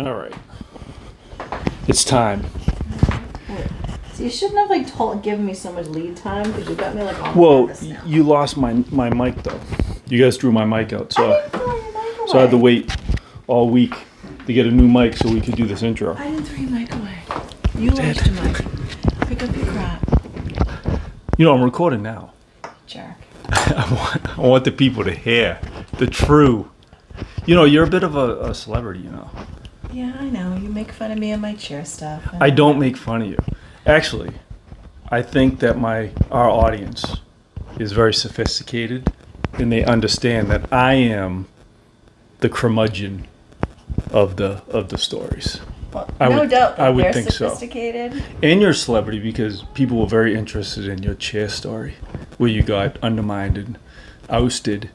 All right. It's time. So you shouldn't have like told, given me so much lead time because you got me like on purpose now. you lost my my mic though. You guys threw my mic out, so I didn't throw your mic so I had to wait all week to get a new mic so we could do this intro. I didn't throw your mic away. You lost your mic. Pick up your crap, You know, I'm recording now. jerk. I want I want the people to hear the true. You know, you're a bit of a, a celebrity. You know, Yeah, I know. You make fun of me and my cheer stuff. I don't make fun of you. Actually, I think that my our audience is very sophisticated, and they understand that I am the curmudgeon of the of the stories. Well, I no would- doubt that I would they're think so. sophisticated. And you're a celebrity because people were very interested in your chair story, where you got undermined and ousted,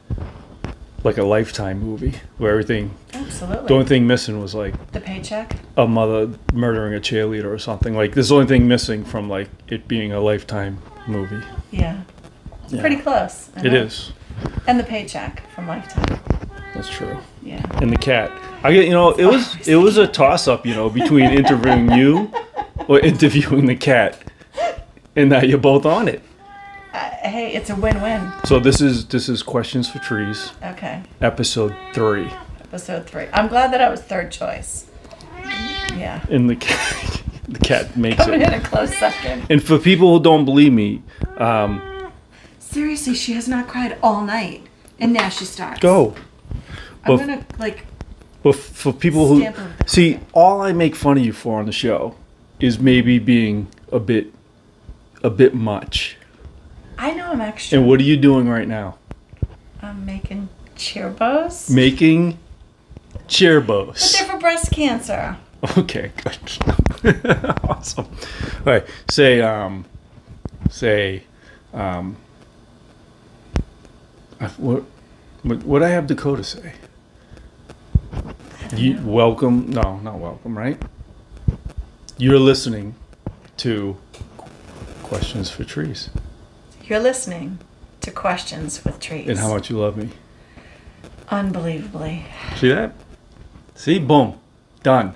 like a lifetime movie, where everything. Absolutely. The only thing missing was like the paycheck. a mother murdering a cheerleader or something. Like there's the only thing missing from like it being a lifetime movie. Yeah. Yeah. Pretty close. It know. is. And the paycheck from Lifetime. That's true. Yeah. And the cat. I get you know it was it was a toss up you know between interviewing you or interviewing the cat, and now you're both on it. Uh, hey, it's a win-win. So this is this is questions for trees. Okay. episode three. Episode three. I'm glad that I was third choice. Yeah. And the cat, the cat makes Coming it. in a close second. And for people who don't believe me, um, Seriously, she has not cried all night, and now she starts. go. I'm But, gonna like. but for people who Stamp see, all I make fun of you for on the show is maybe being a bit, a bit much. I know I'm extra. And what are you doing right now? I'm making cheer bows. Making chair But cheerbos. they're for breast cancer. Okay, good. awesome. All right, say, um, say, um, I- what, what, what I have Dakota say? You welcome? No, not welcome. Right? You're listening to questions for trees, You're listening to Questions with Trees. and how much you love me. Unbelievably. See that? See, boom, done.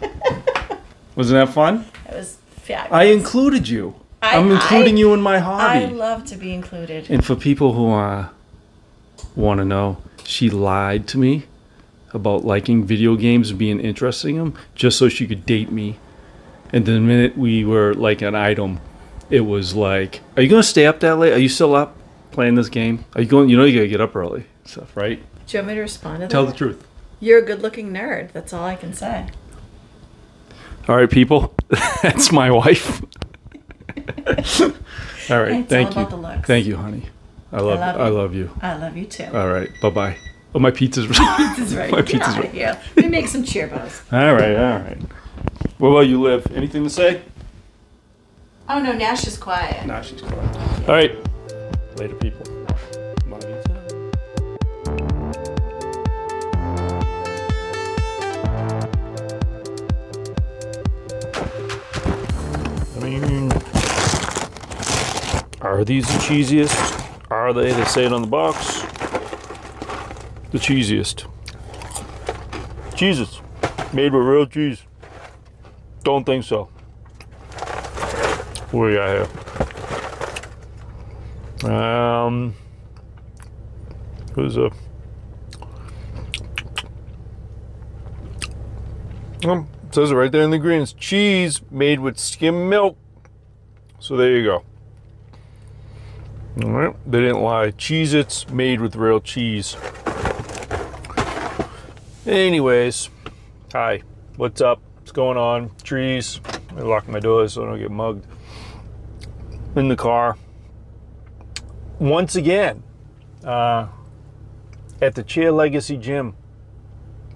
Wasn't that fun? It was fabulous. I included you. I- I'm including I- you in my hobby. I love to be included. and for people who uh, want to know, she lied to me about liking video games and being interested in them just so she could date me. And the minute we were like an item, it was like, "Are you gonna stay up that late? Are you still up playing this game? Are you going? You know you gotta get up early, stuff, right? Do you want me to respond to Tell that? the truth. You're a good-looking nerd. That's all I can say. All right, people, that's my wife. all right, It's thank all you, about the looks. thank you, honey. I love, love I you. love you. I love you too. All right, bye bye. Oh, my pizza's This is right. my Get pizza's right. here. Let me make some cheer bows. All right, all right. What about you, Liv? Anything to say? Oh no, Nash is quiet. Nah, she's quiet. All right, later, people. Love you too. I mean, are these the cheesiest? Are they? They say it on the box. The cheesiest. Cheeses. Made with real cheese. Don't think so. What we got here? Um, who's a? Um, says it right there in the ingredients. Cheese made with skim milk. So there you go. All right, they didn't lie. Cheez Its made with real cheese. Anyways, hi, what's up? What's going on? Trees. I lock my doors so I don't get mugged. In the car. Once again, uh, at the Chair Legacy Gym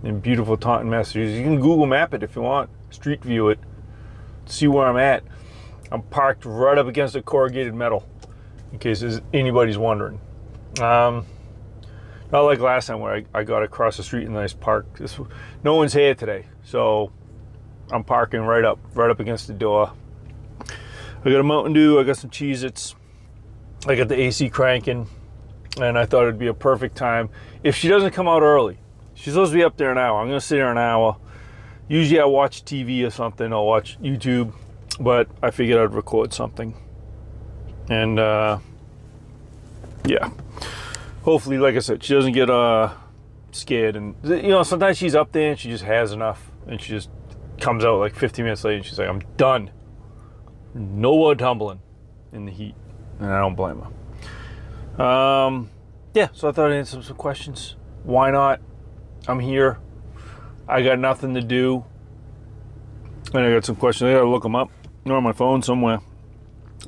in beautiful Taunton, Massachusetts. You can Google Map it if you want, Street View it, see where I'm at. I'm parked right up against the corrugated metal, in case anybody's wondering. Um, not like last time where I, I got across the street in a nice park. This, no one's here today, so I'm parking right up, right up against the door. I got a Mountain Dew, I got some Cheez Its, I got the AC cranking, and I thought it'd be a perfect time. If she doesn't come out early, she's supposed to be up there an hour. I'm gonna sit here an hour. Usually I watch TV or something. I'll watch YouTube, but I figured I'd record something. And uh, yeah, hopefully, like I said, she doesn't get uh, scared. And you know, sometimes she's up there and she just has enough, and she just comes out like 15 minutes later and she's like, "I'm done. No more tumbling in the heat," and I don't blame her. Um, yeah, so I thought I'd answer some questions. Why not? I'm here. I got nothing to do. And I got some questions. I gotta look them up. They're on my phone somewhere.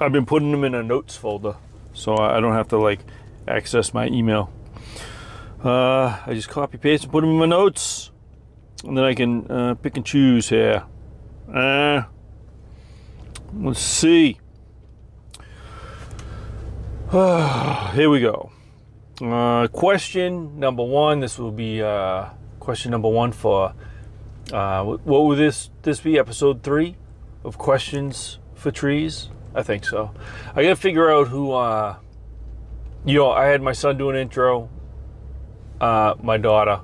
I've been putting them in a notes folder so I don't have to like access my email. Uh, I just copy paste and put them in my notes, and then I can uh, pick and choose here. Uh, let's see. here we go. Uh, question number one. This will be uh, question number one for uh, what will this this be? Episode three of questions for trees. I think so. I gotta figure out who. Uh, you know, I had my son do an intro, uh, my daughter,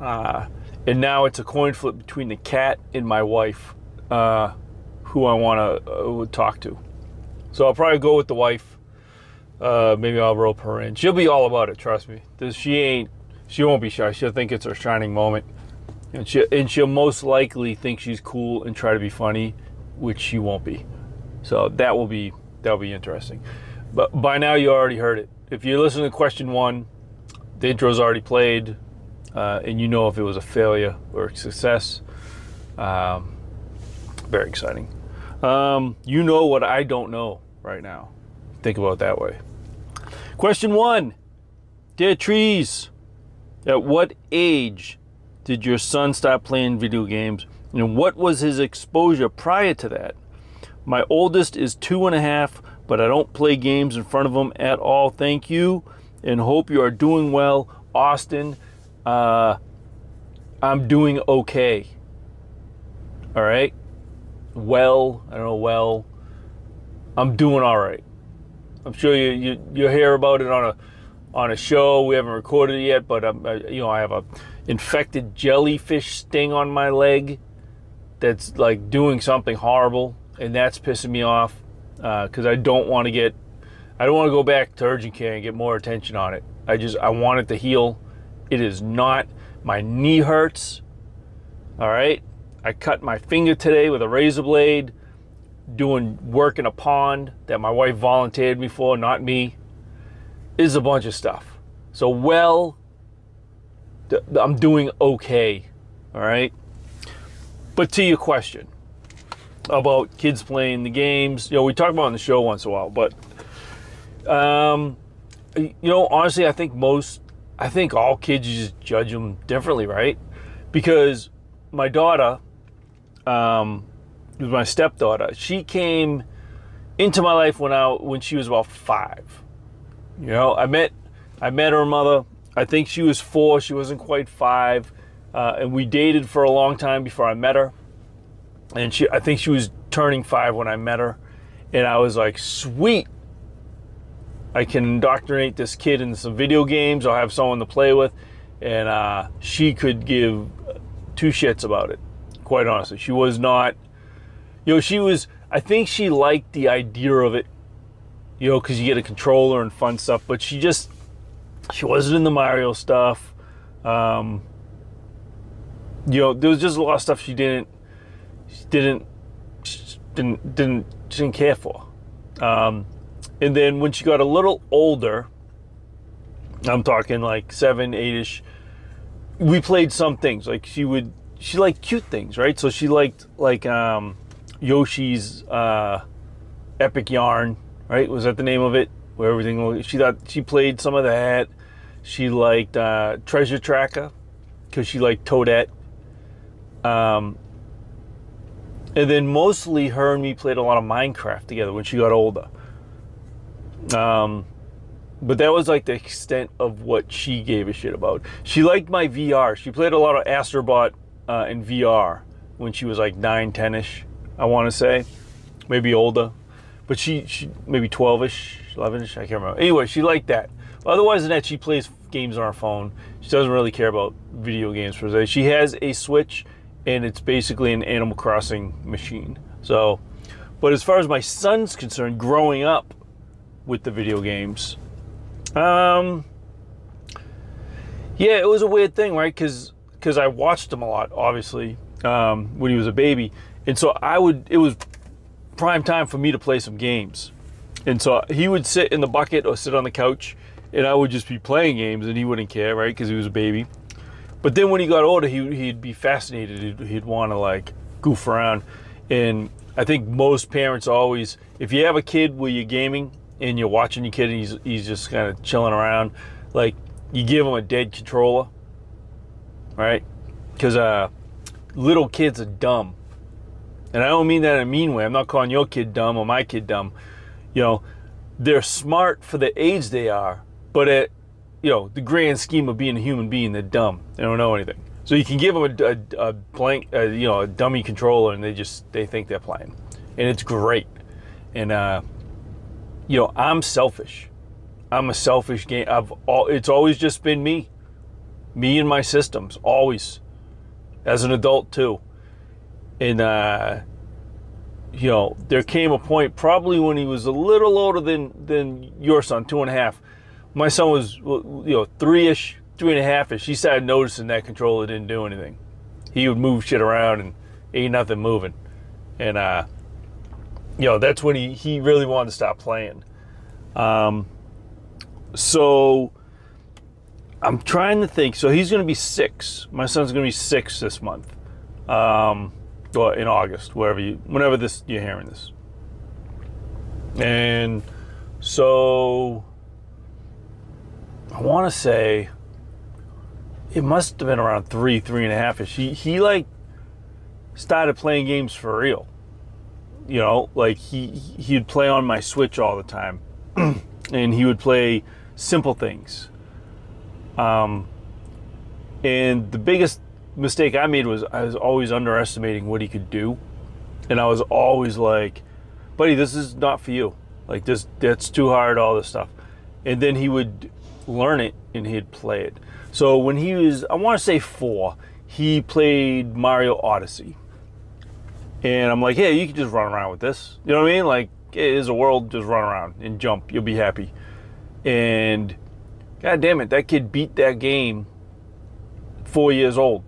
uh, and now it's a coin flip between the cat and my wife, uh, who I want to uh, talk to. So I'll probably go with the wife. Uh, maybe I'll rope her in. She'll be all about it. Trust me. She ain't. She won't be shy. She'll think it's her shining moment, and she and she'll most likely think she's cool and try to be funny, which she won't be. So that will be that will be interesting. But by now you already heard it. If you listen to question one, the intro's already played, uh, and you know if it was a failure or a success. Um, very exciting. Um, you know what I don't know right now. Think about that way. Question one Dear Trees, at what age did your son stop playing video games? And what was his exposure prior to that? My oldest is two and a half, but I don't play games in front of him at all. Thank you and hope you are doing well. Austin, uh, I'm doing okay. All right. Well, I don't know, well, I'm doing all right. I'm sure you, you, you'll hear about it on a on a show. We haven't recorded it yet, but um, you know I have a infected jellyfish sting on my leg that's like doing something horrible and that's pissing me off because uh, I don't want to get, I don't want to go back to urgent care and get more attention on it. I just, I want it to heal. It is not. My knee hurts. All right. I cut my finger today with a razor blade, doing work in a pond that my wife volunteered me for, not me. Is a bunch of stuff. So, well, I'm doing okay. All right. But to your question, about kids playing the games. You know, we talk about on the show once in a while, but um, you know, honestly, I think most, I think all kids you just judge them differently, right? Because my daughter, um, was my stepdaughter. She came into my life when I when she was about five. You know, I met I met her mother. I think she was four. She wasn't quite five, uh, and we dated for a long time before I met her and she I think she was turning five when I met her, and I was like, sweet. I can indoctrinate this kid in some video games. I'll have someone to play with, and uh, she could give two shits about it. Quite honestly, she was not. You know, she was. I think she liked the idea of it. You know, because you get a controller and fun stuff, but she just she wasn't in the Mario stuff. Um, you know, there was just a lot of stuff she didn't didn't didn't didn't didn't care for. Um, and then when she got a little older, I'm talking like seven, eight-ish. We played some things like she would. She liked cute things, right? So she liked like um, Yoshi's uh, Epic Yarn, right? Was that the name of it? Where everything she thought she played some of that. She liked uh, Treasure Tracker because she liked Toadette. Um, and then mostly her and me played a lot of Minecraft together when she got older. Um, but that was like the extent of what she gave a shit about. She liked my VR. She played a lot of Astrobot uh, in VR when she was like 9, 10 ish, I want to say. Maybe older. But she, she maybe 12 ish, 11 ish, I can't remember. Anyway, she liked that. Otherwise than that, she plays games on her phone. She doesn't really care about video games per se. She has a Switch and it's basically an Animal Crossing machine. So, but as far as my son's concerned, growing up with the video games, um, yeah, it was a weird thing, right? Because because I watched him a lot, obviously, um, when he was a baby, and so I would. It was prime time for me to play some games, and so he would sit in the bucket or sit on the couch, and I would just be playing games, and he wouldn't care, right? Because he was a baby. But then when he got older, he, he'd be fascinated. He'd, he'd want to like goof around. And I think most parents always, if you have a kid where you're gaming and you're watching your kid and he's, he's just kind of chilling around, like you give him a dead controller, right? Because uh, little kids are dumb. And I don't mean that in a mean way. I'm not calling your kid dumb or my kid dumb. You know, they're smart for the age they are, but at you know the grand scheme of being a human being, they're dumb. They don't know anything. So you can give them a, a, a blank, uh, you know, a dummy controller, and they just they think they're playing, and it's great. And uh, you know, I'm selfish. I'm a selfish game. I've all. It's always just been me, me and my systems, always, as an adult too. And uh, you know, there came a point probably when he was a little older than than your son, two and a half, my son was you know three-ish three and a half-ish. He started noticing that controller didn't do anything. He would move shit around and ain't nothing moving. And uh you know that's when he he really wanted to stop playing. Um so i'm trying to think so he's going to be six my son's going to be six this month um well in august wherever you whenever this you're hearing this and so I want to say it must have been around three, three and a half ish. He he like started playing games for real. You know, like he he'd play on my Switch all the time, and he would play simple things. Um, and the biggest mistake I made was I was always underestimating what he could do, and I was always like, "Buddy, this is not for you. Like this, that's too hard. All this stuff." And then he would learn it and he'd play it. So when he was, I want to say four, he played Mario Odyssey. And I'm like, hey, you can just run around with this. You know what I mean? Like, it is a world, just run around and jump. You'll be happy. And god damn it, that kid beat that game four years old,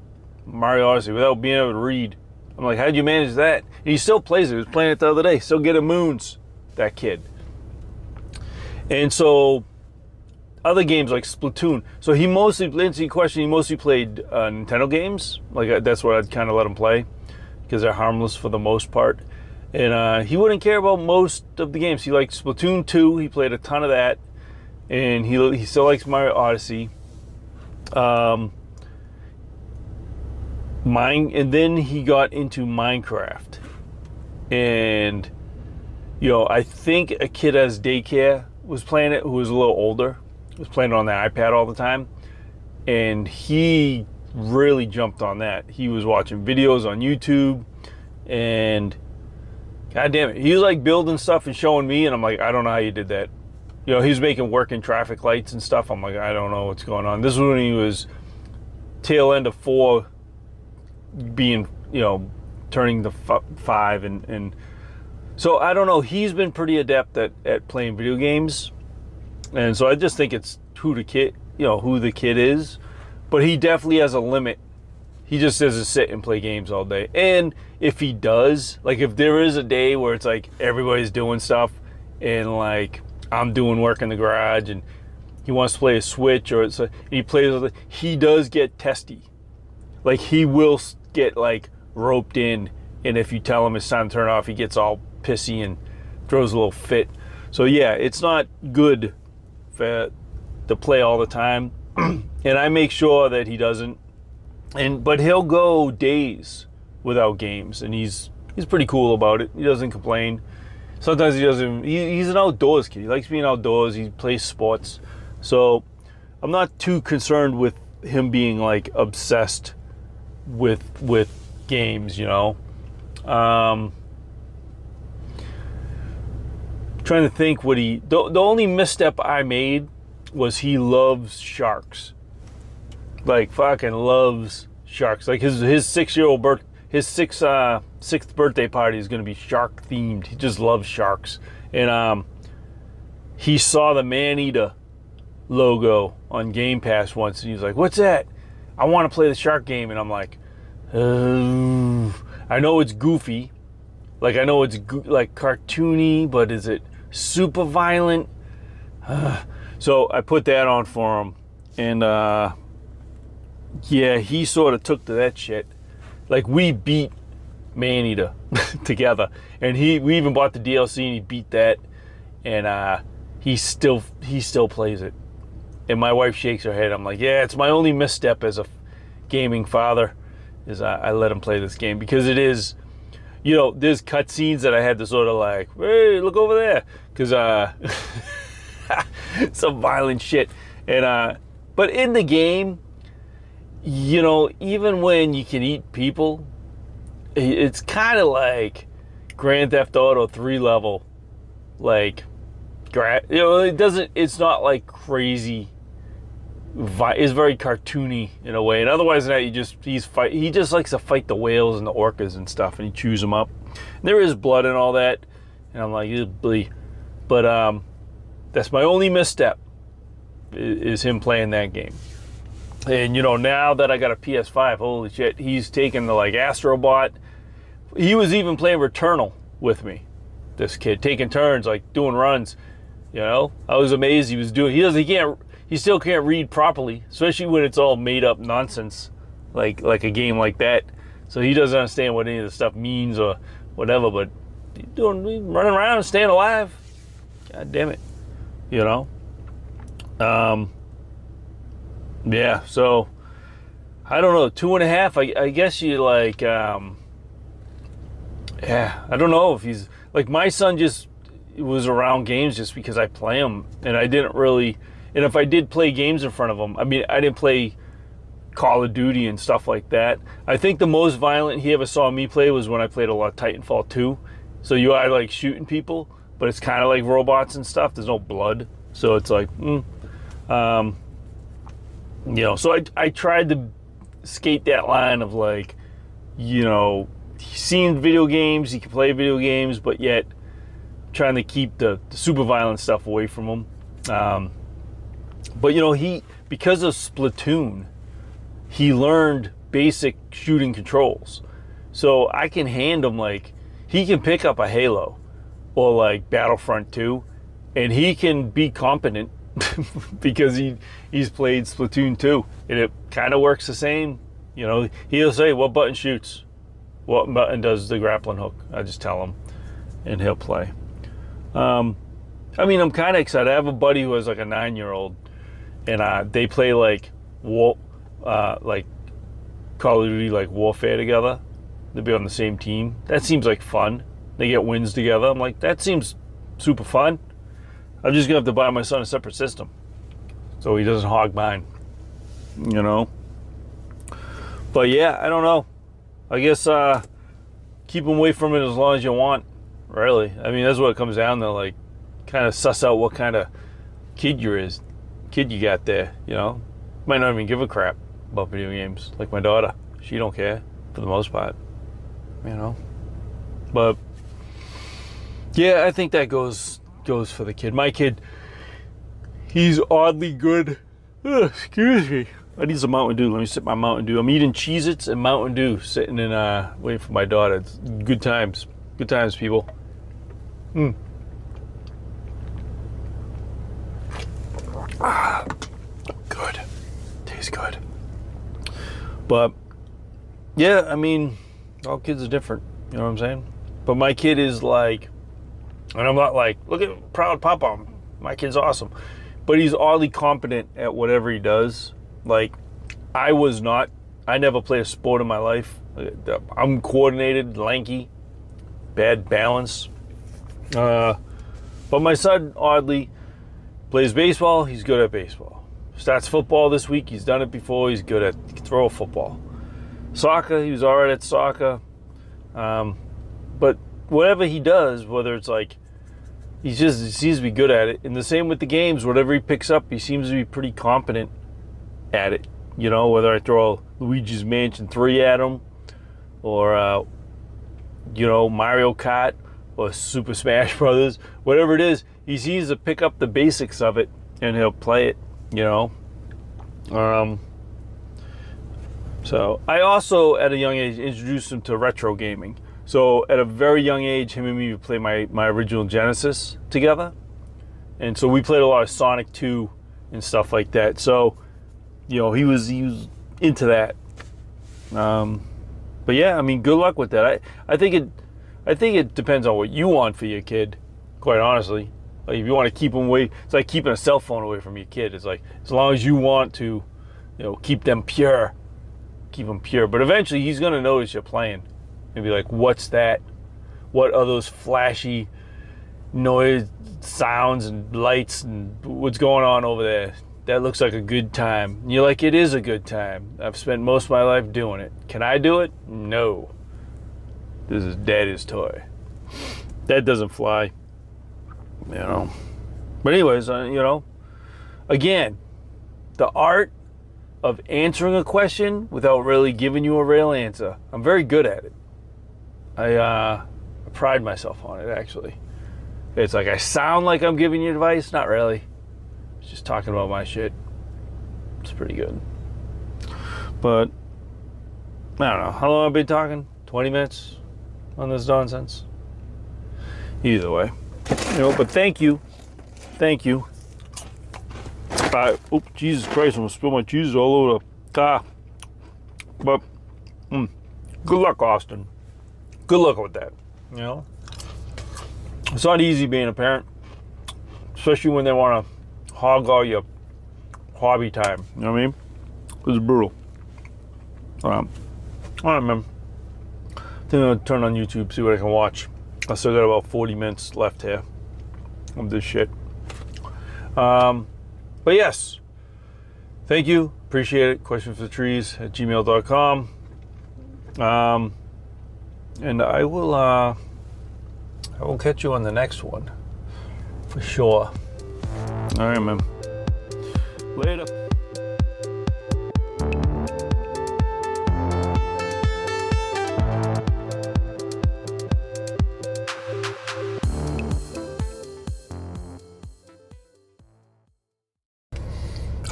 Mario Odyssey, without being able to read. I'm like, how'd you manage that? And he still plays it. He was playing it the other day. Still getting moons, that kid. And so other games like Splatoon. So he mostly, your question, he mostly played uh, Nintendo games. Like uh, that's what I'd kind of let him play because they're harmless for the most part. And uh, he wouldn't care about most of the games. He liked Splatoon 2. He played a ton of that, and he he still likes Mario Odyssey. Um, mine, and then he got into Minecraft, and you know I think a kid as daycare was playing it who was a little older was playing it on the iPad all the time, and he really jumped on that. He was watching videos on YouTube, and god damn it, he was like building stuff and showing me, and I'm like, I don't know how you did that. You know, he was making working traffic lights and stuff. I'm like, I don't know what's going on. This is when he was tail end of four, being you know, turning the f- five, and and so I don't know. He's been pretty adept at at playing video games and so I just think it's who the kid, you know, who the kid is. But he definitely has a limit. He just doesn't sit and play games all day. And if he does, like if there is a day where it's like everybody's doing stuff and like I'm doing work in the garage and he wants to play a Switch or it's a, he plays, he does get testy. Like he will get like roped in, and if you tell him it's time to turn off, he gets all pissy and throws a little fit. So yeah, it's not good for, to play all the time, and I make sure that he doesn't. And but he'll go days without games, and he's he's pretty cool about it. He doesn't complain. Sometimes he doesn't. He, he's an outdoors kid. He likes being outdoors. He plays sports, so I'm not too concerned with him being like obsessed with with games. You know. Um, trying to think what he the, the only misstep I made was he loves sharks. Like fucking loves sharks. Like his his six year old birth his six uh, sixth birthday party is going to be shark themed. He just loves sharks, and um, he saw the Maneater logo on Game Pass once, and he was like, "What's that? I want to play the shark game." And I'm like, "I know it's goofy, like I know it's go- like cartoony, but is it super violent?" so I put that on for him, and uh, yeah, he sort of took to that shit. Like we beat Maneater together, and he we even bought the DLC and he beat that, and uh, he still he still plays it. And my wife shakes her head. I'm like, yeah, it's my only misstep as a gaming father, is I, I let him play this game. Because it is, you know, there's cutscenes that I had to sort of like, hey, look over there, because uh, some violent shit, and uh, but in the game you know, even when you can eat people, it's kind of like Grand Theft Auto 3 level. Like, you know, it doesn't, it's not like crazy. It's very cartoony in a way. And otherwise than that, you just, he's fight, he just likes to fight the whales and the orcas and stuff and he chews them up. And there is blood and all that. And I'm like, bleed. But, um, that's my only misstep is him playing that game. And you know, now that I got a PS5, holy shit, he's taken the like Astrobot. He was even playing Returnal with me. This kid taking turns, like doing runs. You know, I was amazed he was doing. He doesn't. He can't. He still can't read properly, especially when it's all made up nonsense, like like a game like that. So he doesn't understand what any of the stuff means or whatever. But he's doing, he's running around and staying alive. God damn it, you know. Um, yeah, so I don't know, two and a half. I, I guess you like, um, yeah, I don't know if he's like my son just was around games just because I play them, and I didn't really. And if I did play games in front of him, I mean, I didn't play Call of Duty and stuff like that. I think the most violent he ever saw me play was when I played a lot of Titanfall 2. So you are like shooting people, but it's kind of like robots and stuff. There's no blood, so it's like, mm. um, you know, so I, I tried to skate that line of like, you know, seen video games, he can play video games, but yet trying to keep the, the super violent stuff away from him. Um, but you know, he because of Splatoon, he learned basic shooting controls. So I can hand him like he can pick up a Halo or like Battlefront 2 and he can be competent because he he's played Splatoon 2 and it kind of works the same. You know, he'll say what button shoots, what button does the grappling hook. I just tell him, and he'll play. Um, I mean, I'm kind of excited. I have a buddy who has like a nine year old, and uh, they play like war, uh, like Call of Duty, like warfare together. They'll be on the same team. That seems like fun. They get wins together. I'm like, that seems super fun. I'm just gonna have to buy my son a separate system, so he doesn't hog mine. You know. But yeah, I don't know. I guess uh, keep him away from it as long as you want. Really, I mean that's what it comes down to. Like, kind of suss out what kind of kid you is, kid you got there. You know, might not even give a crap about video games. Like my daughter, she don't care for the most part. You know, but yeah, I think that goes goes for the kid. My kid, he's oddly good. Ugh, excuse me. I need some Mountain Dew. Let me sip my Mountain Dew. I'm eating Cheez Its and Mountain Dew, sitting in, uh, waiting for my daughter. It's good times. Good times, people. Hmm. Ah, good. Tastes good. But, yeah, I mean, all kids are different. You know what I'm saying? But my kid is like, and I'm not like, look at proud papa, my kid's awesome. But he's oddly competent at whatever he does. Like, I was not, I never played a sport in my life. I'm coordinated, lanky, bad balance. Uh, but my son, oddly, plays baseball. He's good at baseball. Starts football this week. He's done it before. He's good at throw football. Soccer, he was all right at soccer. Um, but whatever he does, whether it's like he just he seems to be good at it. And the same with the games. Whatever he picks up, he seems to be pretty competent at it. You know, whether I throw Luigi's Mansion 3 at him or, uh, you know, Mario Kart or Super Smash Brothers, whatever it is, he seems to pick up the basics of it and he'll play it, you know. Um, so I also, at a young age, introduced him to retro gaming. So at a very young age, him and me would play my, my original Genesis together. And so we played a lot of Sonic 2 and stuff like that. So, you know, he was he was into that. Um, but yeah, I mean, good luck with that. I, I think it I think it depends on what you want for your kid, quite honestly. Like if you want to keep them away, it's like keeping a cell phone away from your kid. It's like as long as you want to, you know, keep them pure, keep them pure. But eventually, he's gonna notice you're playing, and be like, "What's that? What are those flashy noise, sounds, and lights, and what's going on over there?" That looks like a good time. And you're like, it is a good time. I've spent most of my life doing it. Can I do it? No. This is daddy's toy. That doesn't fly. You know. But anyways, uh, you know, again, the art of answering a question without really giving you a real answer. I'm very good at it. I uh, pride myself on it actually. It's like I sound like I'm giving you advice, not really. It's just talking about my shit. It's pretty good. But I don't know. How long I've been talking? 20 minutes on this nonsense? Either way. You know, but thank you. Thank you. I, oh, Jesus Christ, I'm gonna spill my cheese all over the car. But mm, good luck, Austin. Good luck with that. You know? It's not easy being a parent. Especially when they want to hog all your hobby time. You know what I mean? It's brutal. Um, I don't. I think I'm gonna turn on YouTube, see what I can watch. I still got about 40 minutes left here of this shit. Um, but yes, thank you. Appreciate it. Question for the trees at gmail.com. Um, and I will, uh, I will catch you on the next one for sure. All right, man. Later.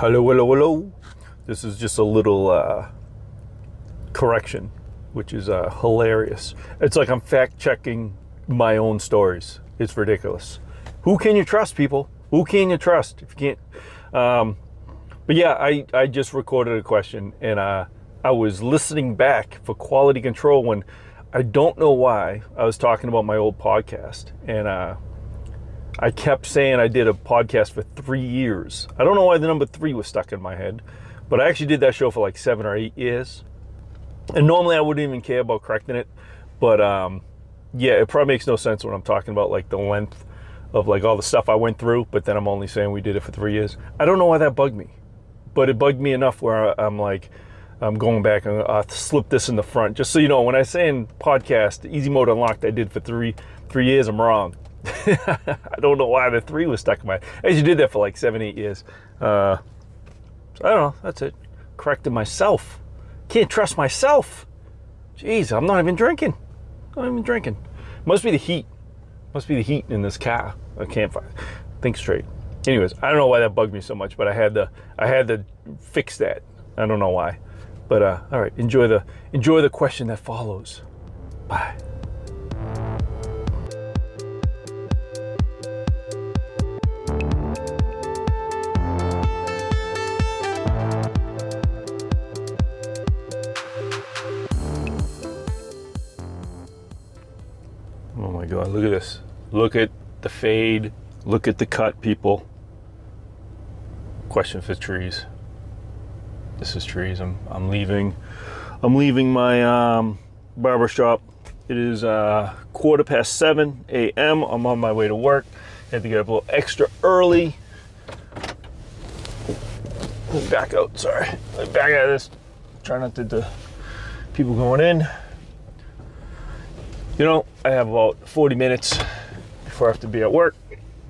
Hello, hello, hello. This is just a little uh, correction, which is uh, hilarious. It's like I'm fact checking my own stories. It's ridiculous. Who can you trust, people? Who can you trust if you can't? Um, but yeah, I, I just recorded a question and uh, I was listening back for quality control when I don't know why I was talking about my old podcast and uh, I kept saying I did a podcast for three years. I don't know why the number three was stuck in my head, but I actually did that show for like seven or eight years. And normally I wouldn't even care about correcting it, but um, yeah, it probably makes no sense when I'm talking about like the length of like all the stuff I went through, but then I'm only saying we did it for three years. I don't know why that bugged me, but it bugged me enough where I'm like, I'm going back and I'll slip this in the front. Just so you know, when I say in podcast, Easy Mode Unlocked, I did for three three years, I'm wrong. I don't know why the three was stuck in my. Head. I usually did that for like seven, eight years. Uh, so I don't know. That's it. Corrected myself. Can't trust myself. Jeez, I'm not even drinking. I'm not even drinking. Must be the heat. Must be the heat in this car. I can't find. Think straight. Anyways, I don't know why that bugged me so much, but I had to. I had to fix that. I don't know why. But uh, all right, enjoy the enjoy the question that follows. Bye. Look at this. Look at the fade. Look at the cut, people. Question for trees. This is trees. I'm I'm leaving. I'm leaving my um, barber shop. It is uh, quarter past 7 a.m. I'm on my way to work. I had to get up a little extra early. Back out, sorry. Back out of this. Try not to the people going in. You know, I have about 40 minutes before I have to be at work.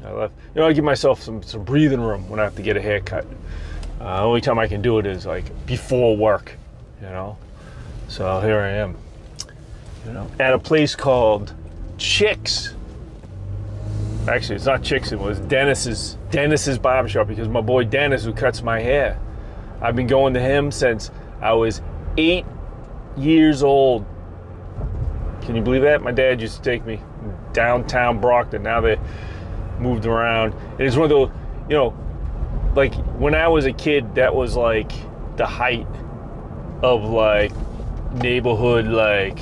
I left. You know, I give myself some, some breathing room when I have to get a haircut. Uh, only time I can do it is like before work, you know. So here I am, you know, at a place called Chicks. Actually, it's not Chicks. It was Dennis's Dennis's barbershop because my boy Dennis, who cuts my hair, I've been going to him since I was eight years old. Can you believe that? My dad used to take me downtown Brockton. Now they moved around. And it's one of those, you know, like when I was a kid, that was like the height of like neighborhood, like,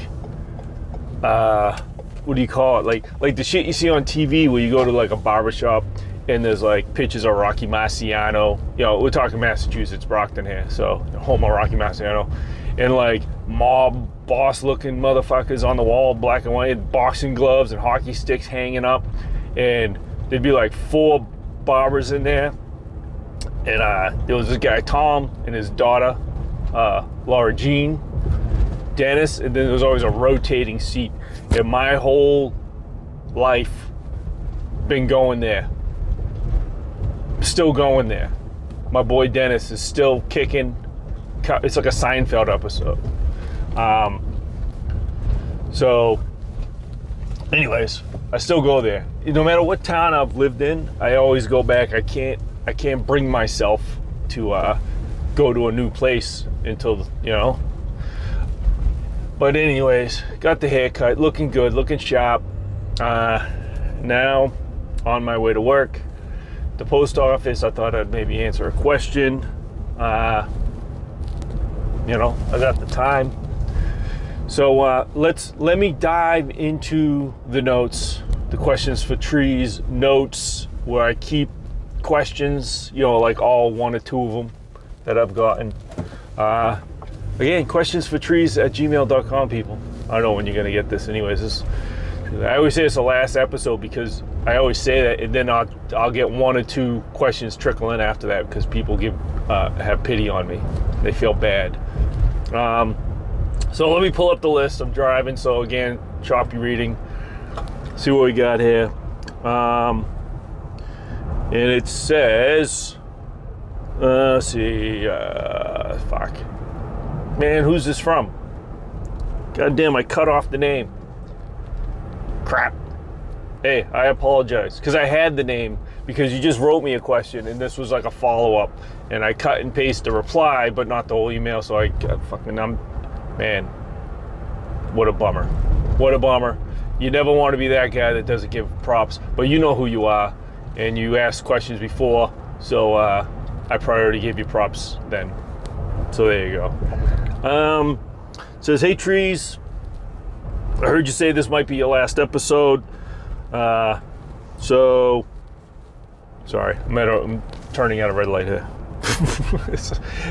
uh, what do you call it? Like, like the shit you see on TV where you go to like a barbershop and there's like pictures of Rocky Marciano. You know, we're talking Massachusetts, Brockton here, so home of Rocky Marciano, and like mob boss looking motherfuckers on the wall, black and white, boxing gloves and hockey sticks hanging up, and there'd be like four barbers in there, and uh, there was this guy Tom and his daughter, uh, Laura Jean, Dennis, and then there was always a rotating seat. And my whole life been going there still going there. My boy Dennis is still kicking. It's like a Seinfeld episode. Um, so, anyways, I still go there. No matter what town I've lived in, I always go back. I can't. I can't bring myself to uh, go to a new place until you know. But anyways, got the haircut, looking good, looking sharp. Uh, now, on my way to work the post office. I thought I'd maybe answer a question. Uh, you know, I got the time. So uh, let's let me dive into the notes, the questions for trees notes, where I keep questions. You know, like all one or two of them that I've gotten. Uh, again, questions for trees at gmail.com, people. I don't know when you're gonna get this, anyways. This, I always say it's the last episode because I always say that, and then I'll I'll get one or two questions trickle in after that because people give uh, have pity on me. They feel bad. Um, so let me pull up the list. I'm driving, so again, choppy reading. See what we got here. Um, and it says, uh, let's see, uh, fuck, man, who's this from? God damn, I cut off the name. Crap hey, I apologize because I had the name because you just wrote me a question and this was like a follow up, and I cut and paste the reply, but not the whole email. So I got fucking I'm, man, what a bummer, what a bummer. You never want to be that guy that doesn't give props, but you know who you are, and you asked questions before, so uh, I priority gave you props then. So there you go. Um, says, hey trees. I heard you say this might be your last episode. Uh, so, sorry, I'm, a, I'm turning out a red light here.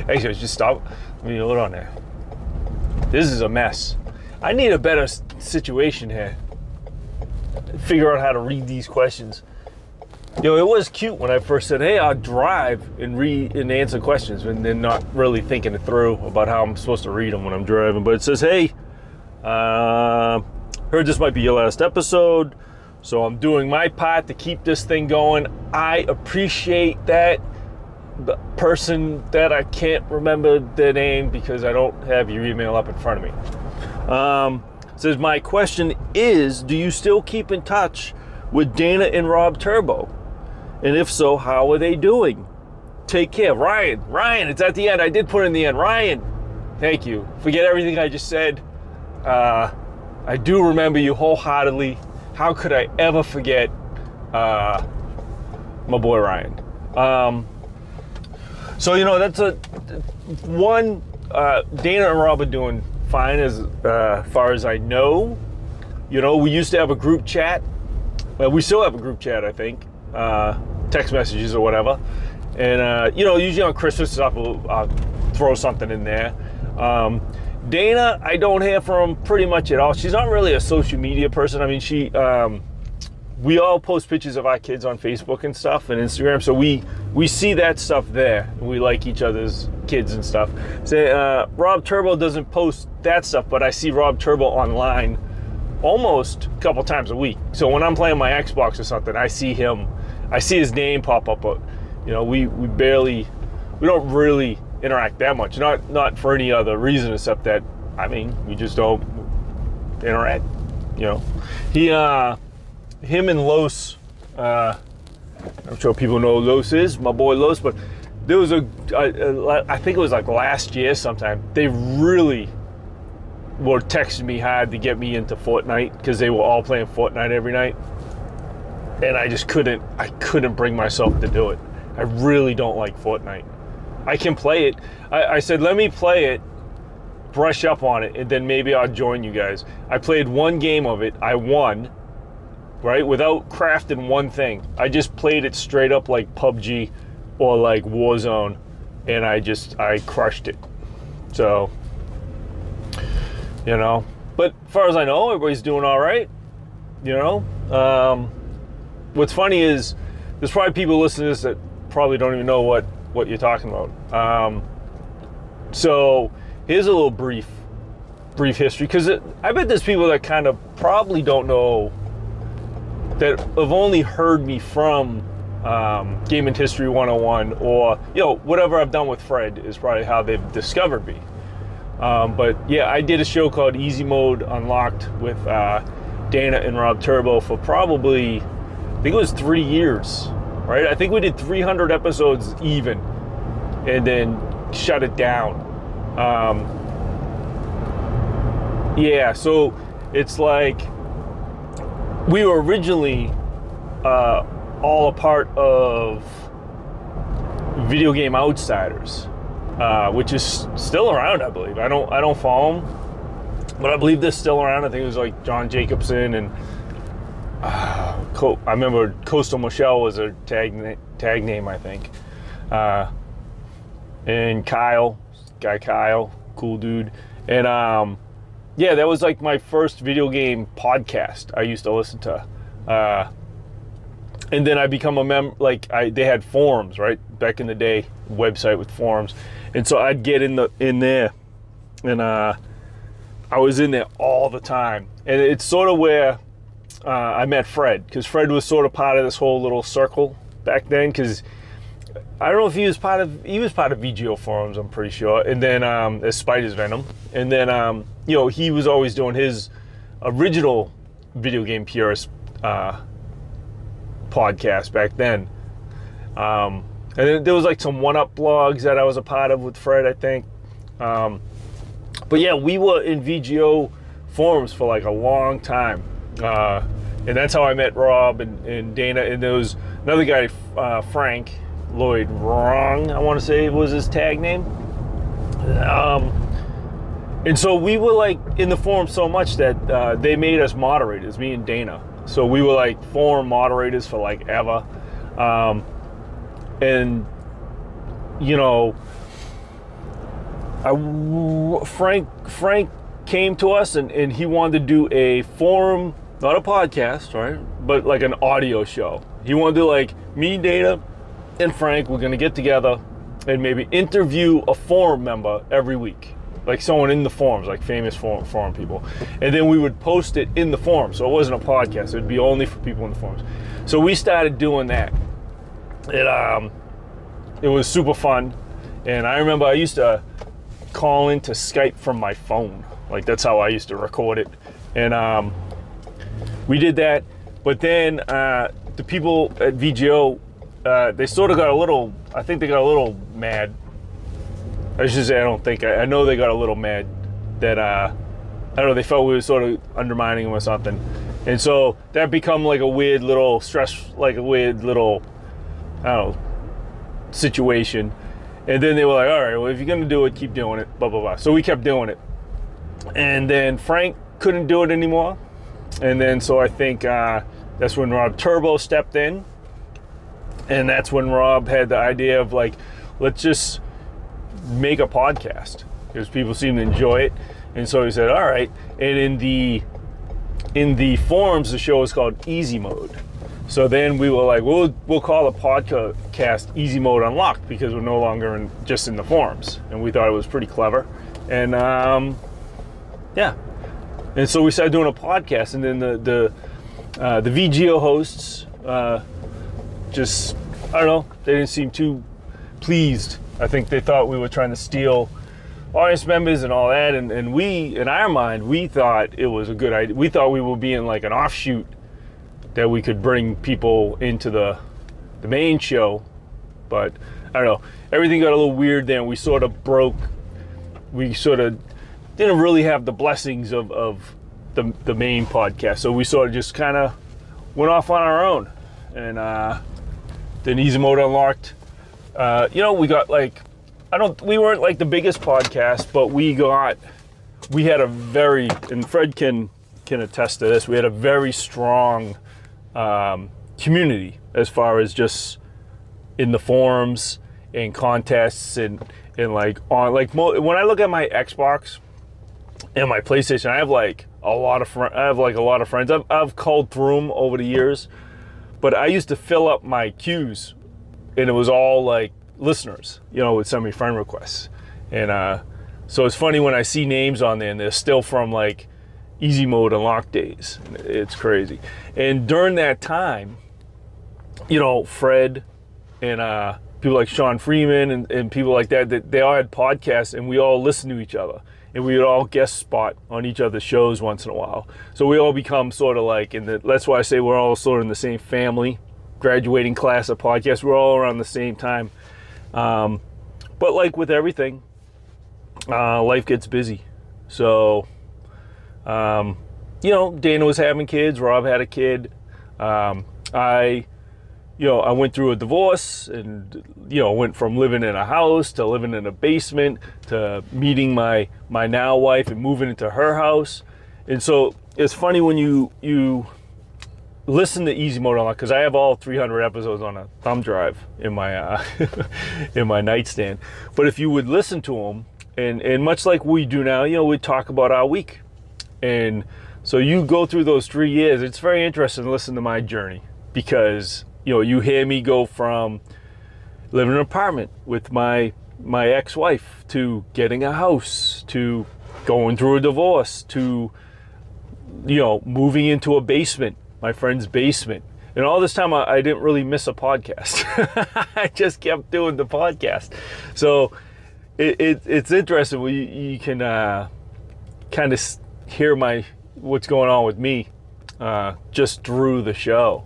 Actually, just stop. Let me hold on there. This is a mess. I need a better situation here. Figure out how to read these questions. You know, it was cute when I first said, "Hey, I'll drive and read and answer questions," and then not really thinking it through about how I'm supposed to read them when I'm driving. But it says, "Hey, uh, heard this might be your last episode. So I'm doing my part to keep this thing going. I appreciate that. The person that I can't remember the name because I don't have your email up in front of me. Um, says my question is, do you still keep in touch with Dana and Rob Turbo? And if so, how are they doing? Take care, Ryan. Ryan, it's at the end. I did put in the end. Ryan, thank you. Forget everything I just said. Uh, I do remember you wholeheartedly how could I ever forget uh, my boy Ryan? Um, so you know that's a one. Uh, Dana and Rob are doing fine as uh, far as I know. You know, we used to have a group chat. Well, we still have a group chat, I think. Uh, text messages or whatever. And uh, you know, usually on Christmas stuff, uh, throw something in there. Um, Dana, I don't hear from pretty much at all. She's not really a social media person. I mean, she, um, we all post pictures of our kids on Facebook and stuff and Instagram, so we we see that stuff there. We like each other's kids and stuff. Say, uh, Rob Turbo doesn't post that stuff, but I see Rob Turbo online almost a couple times a week. So when I'm playing my Xbox or something, I see him, I see his name pop up. But you know, we we barely we don't really interact that much. Not not for any other reason except that I mean we just don't interact. You know, he uh, him and Los. Uh, I'm sure people know Los is my boy Los, but there was a, a I think it was like last year sometime. They really were texting me hard to get me into Fortnite because they were all playing Fortnite every night, and I just couldn't. I couldn't bring myself to do it. I really don't like Fortnite. I can play it. I, I said, let me play it, brush up on it, and then maybe I'll join you guys. I played one game of it. I won, right? Without crafting one thing. I just played it straight up like PUBG or like Warzone, and I just I crushed it. So, you know. But as far as I know, everybody's doing all right. You know. Um, what's funny is there's probably people listening to this that probably don't even know what what you're talking about. Um, so here's a little brief brief history because I bet there's people that kind of probably don't know that have only heard me from um, Gaming History 101 or you know whatever I've done with Fred is probably how they've discovered me. Um, but yeah, I did a show called Easy Mode Unlocked with uh, Dana and Rob Turbo for probably I think it was three years, right? I think we did 300 episodes even, and then shut it down. Um, yeah, so it's like we were originally uh, all a part of Video Game Outsiders, uh, which is still around, I believe. I don't I don't follow them, but I believe they're still around. I think it was like John Jacobson and uh, Co- I remember Coastal Michelle was a tag na- tag name, I think, uh, and Kyle, guy Kyle, cool dude, and um, yeah, that was like my first video game podcast I used to listen to. Uh, and then I become a mem like I they had forums, right? Back in the day, website with forums. And so I'd get in the in there and uh I was in there all the time. And it's sort of where uh, I met Fred because Fred was sort of part of this whole little circle back then because I don't know if he was part of he was part of VGO forums, I'm pretty sure. And then um as Spider's Venom. And then um, you know, he was always doing his original video game purist uh podcast back then. Um, and then there was like some one up blogs that I was a part of with Fred, I think. Um, but yeah, we were in VGO forums for like a long time. Uh, and that's how I met Rob and, and Dana. And there was another guy, uh, Frank Lloyd Wrong, I want to say was his tag name. Um, and so we were like in the forum so much that uh, they made us moderators, me and Dana. So we were like forum moderators for like ever. Um, and, you know, I, Frank Frank came to us and, and he wanted to do a forum, not a podcast, right? But like an audio show. He wanted to like me, and Dana, and Frank, we're gonna get together and maybe interview a forum member every week. Like someone in the forums, like famous forum, forum people. And then we would post it in the forum. So it wasn't a podcast, it'd be only for people in the forums. So we started doing that. It um it was super fun. And I remember I used to call into Skype from my phone. Like that's how I used to record it. And um, we did that. But then uh, the people at VGO, uh, they sort of got a little, I think they got a little mad. I should say, I don't think, I, I know they got a little mad that, uh, I don't know, they felt we were sort of undermining them or something. And so that become like a weird little stress, like a weird little, I don't know, situation. And then they were like, all right, well, if you're going to do it, keep doing it, blah, blah, blah. So we kept doing it. And then Frank couldn't do it anymore. And then so I think uh, that's when Rob Turbo stepped in. And that's when Rob had the idea of like, let's just make a podcast because people seem to enjoy it. And so he said, all right. And in the in the forums, the show is called Easy Mode. So then we were like, we'll we'll call the podcast Easy Mode Unlocked because we're no longer in, just in the forums, and we thought it was pretty clever. And um, yeah, and so we started doing a podcast, and then the the uh, the VGO hosts uh, just I don't know, they didn't seem too pleased I think they thought we were trying to steal audience members and all that. And, and we, in our mind, we thought it was a good idea. We thought we were being like an offshoot that we could bring people into the the main show. But I don't know. Everything got a little weird then. We sort of broke. We sort of didn't really have the blessings of, of the, the main podcast. So we sort of just kind of went off on our own. And uh, then Easy Mode Unlocked. Uh, you know, we got like, I don't, we weren't like the biggest podcast, but we got, we had a very, and Fred can, can attest to this, we had a very strong um, community as far as just in the forums and contests and, and like on, like mo- when I look at my Xbox, and my PlayStation, I have like a lot of fr- I have like a lot of friends. I've I've called through them over the years, but I used to fill up my queues, and it was all like listeners, you know, would send me friend requests, and uh, so it's funny when I see names on there and they're still from like Easy Mode Unlocked days. It's crazy, and during that time, you know, Fred and uh, people like Sean Freeman and, and people like that, that they all had podcasts, and we all listened to each other and we would all guest spot on each other's shows once in a while. So we all become sort of like the. That's why I say we're all sort of in the same family, graduating class of podcasts. We're all around the same time. Um, but like with everything, uh, life gets busy. So, um, you know, Dana was having kids. Rob had a kid. Um, I you know, I went through a divorce and, you know, went from living in a house to living in a basement to meeting my, my now wife and moving into her house. And so it's funny when you, you listen to Easy Mode Unlocked because I have all 300 episodes on a thumb drive in my, uh, in my nightstand. But if you would listen to them and, and much like we do now, you know, we talk about our week. And so you go through those three years. It's very interesting to listen to my journey because you know, you hear me go from living in an apartment with my my ex-wife to getting a house to going through a divorce to you know moving into a basement my friend's basement. And all this time i, I didn't really miss a podcast. I just kept doing the podcast. So it, it, it's interesting. You, you can uh, kind of hear my what's going on with me uh, just through the show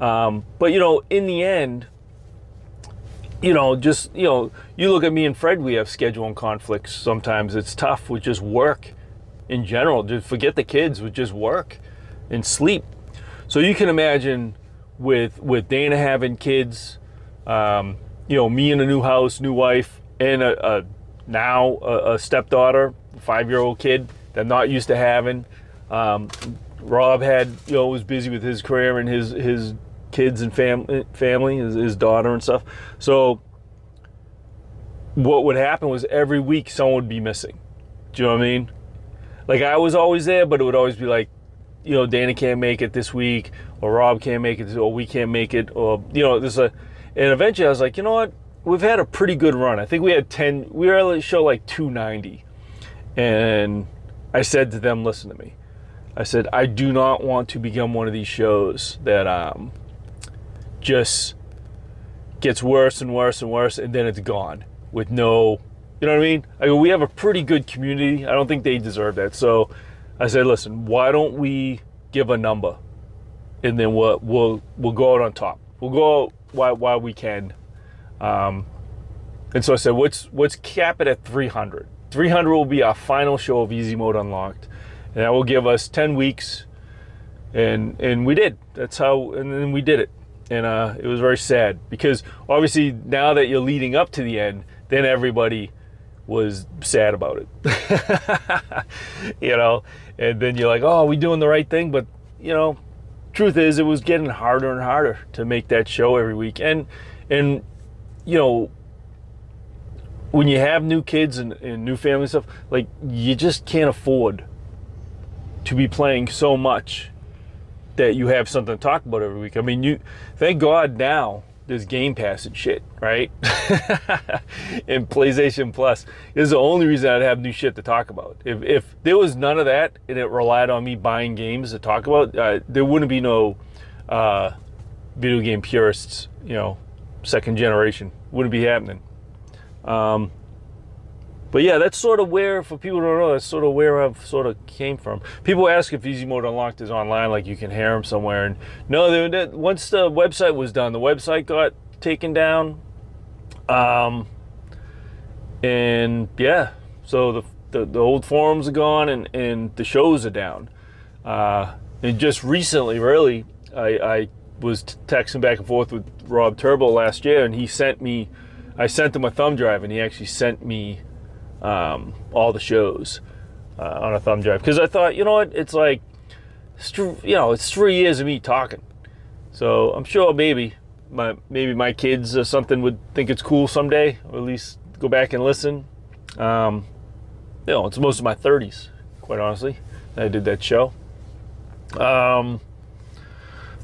um, but you know, in the end, you know, just you know, you look at me and Fred. We have scheduling conflicts. Sometimes it's tough with just work in general. Just forget the kids with just work and sleep. So you can imagine with with Dana having kids, um, you know, me in a new house, new wife, and a, a now a, a stepdaughter, five year old kid that I'm not used to having. Um, Rob had you know was busy with his career and his his kids and fam- family, his, his daughter and stuff. So what would happen was every week someone would be missing. Do you know what I mean? Like I was always there, but it would always be like, you know, Danny can't make it this week, or Rob can't make it, or we can't make it, or you know, there's a. And eventually, I was like, you know what? We've had a pretty good run. I think we had ten. We were able to show like 290, and I said to them, listen to me. I said, I do not want to become one of these shows that um, just gets worse and worse and worse, and then it's gone with no, you know what I mean? I go, we have a pretty good community. I don't think they deserve that. So I said, listen, why don't we give a number, and then we'll we'll we'll go out on top. We'll go out while while we can. Um, and so I said, let's let's cap it at 300. 300 will be our final show of Easy Mode Unlocked, and that will give us 10 weeks. And and we did. That's how. And then we did it and uh, it was very sad because obviously now that you're leading up to the end, then everybody was sad about it, you know, and then you're like, oh, we doing the right thing? But you know, truth is, it was getting harder and harder to make that show every week, and and you know, when you have new kids and, and new family stuff, like you just can't afford to be playing so much that you have something to talk about every week. I mean, you thank God now there's Game Pass and shit, right? and PlayStation Plus is the only reason I'd have new shit to talk about. If if there was none of that and it relied on me buying games to talk about, uh, there wouldn't be no uh, video game purists. You know, second generation wouldn't be happening. Um, but yeah, that's sort of where, for people don't know, that's sort of where I've sort of came from. People ask if Easy Mode Unlocked is online, like you can hear them somewhere. And no, they, they, once the website was done, the website got taken down. Um, and yeah, so the, the, the old forums are gone and, and the shows are down. Uh, and just recently, really, I, I was texting back and forth with Rob Turbo last year, and he sent me, I sent him a thumb drive, and he actually sent me um, all the shows uh, on a thumb drive because I thought, you know what, it's like, you know, it's three years of me talking, so I'm sure maybe my maybe my kids or something would think it's cool someday, or at least go back and listen. Um, you know, it's most of my 30s, quite honestly. I did that show. Um,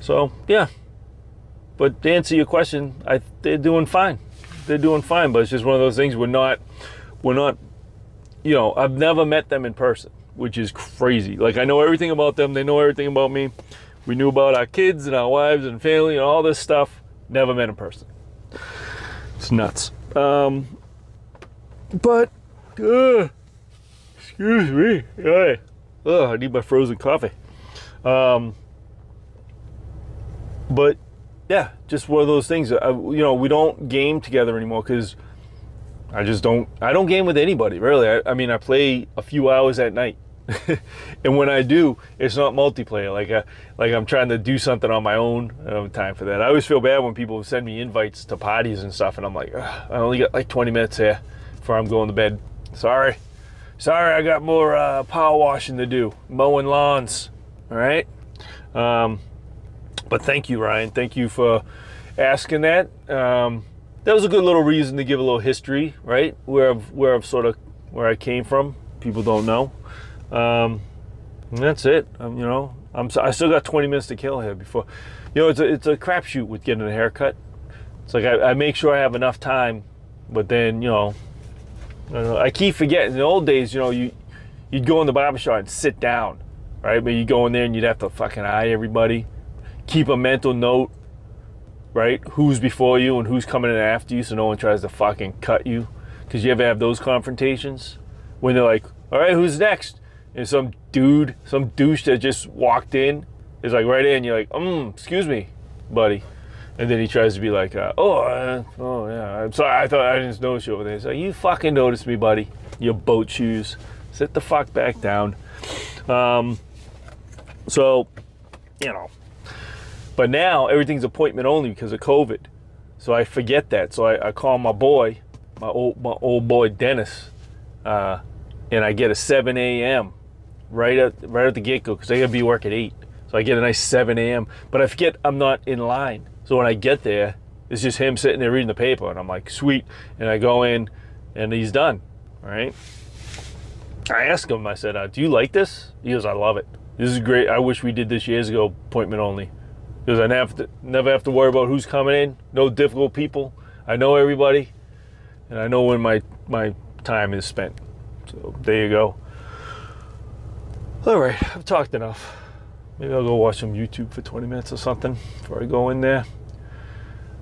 so yeah, but to answer your question, I they're doing fine. They're doing fine, but it's just one of those things. We're not, we're not, you know. I've never met them in person, which is crazy. Like I know everything about them. They know everything about me. We knew about our kids and our wives and family and all this stuff. Never met in person. It's nuts. Um, but, uh, excuse me. Hey, I need my frozen coffee. Um, but yeah, just one of those things. I, you know, we don't game together anymore because I just don't. I don't game with anybody really. I, I mean, I play a few hours at night, and when I do, it's not multiplayer. Like a, uh, like I'm trying to do something on my own. I don't have time for that. I always feel bad when people send me invites to parties and stuff, and I'm like, I only got like 20 minutes here before I'm going to bed. Sorry, sorry, I got more uh, power washing to do, mowing lawns. All right. Um, but thank you, Ryan. Thank you for asking that. Um, that was a good little reason to give a little history, right? Where I've, where I've sort of where I came from. People don't know. Um, and that's it. Um, you know, I'm I still got 20 minutes to kill here before. You know, it's a it's a crapshoot with getting a haircut. It's like I, I make sure I have enough time, but then you know, I, I keep forgetting. In the old days, you know, you you'd go in the barbershop and sit down, right? But you go in there and you'd have to fucking eye everybody keep a mental note, right? Who's before you and who's coming in after you so no one tries to fucking cut you. Because you ever have those confrontations when they're like, all right, who's next? And some dude, some douche that just walked in is like right in. You're like, um, excuse me, buddy. And then he tries to be like, uh, oh, uh, oh yeah, I'm sorry, I thought I didn't notice you over there. So like, you fucking noticed me, buddy. Your boat shoes. Sit the fuck back down. Um, so, you know, but now everything's appointment only because of COVID. So I forget that. So I, I call my boy, my old my old boy Dennis, uh, and I get a 7 a.m. right at right at the get go because I gotta be work at eight. So I get a nice 7 a.m. But I forget I'm not in line. So when I get there, it's just him sitting there reading the paper, and I'm like, sweet. And I go in, and he's done. Right. I asked him. I said, uh, "Do you like this?" He goes, "I love it. This is great. I wish we did this years ago, appointment only." Because I never have, to, never have to worry about who's coming in. No difficult people. I know everybody, and I know when my my time is spent. So there you go. All right, I've talked enough. Maybe I'll go watch some YouTube for 20 minutes or something before I go in there.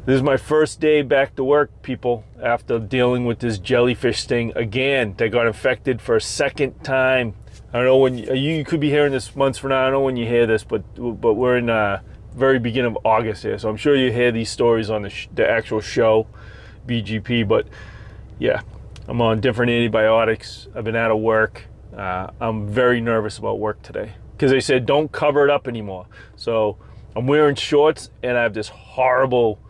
This is my first day back to work, people, after dealing with this jellyfish sting again. They got infected for a second time. I don't know when you, you could be hearing this months from now. I don't know when you hear this, but but we're in. Uh, very beginning of August here, so I'm sure you hear these stories on the, sh- the actual show, VGP. But yeah, I'm on different antibiotics. I've been out of work. Uh, I'm very nervous about work today because they said don't cover it up anymore. So I'm wearing shorts and I have this horrible,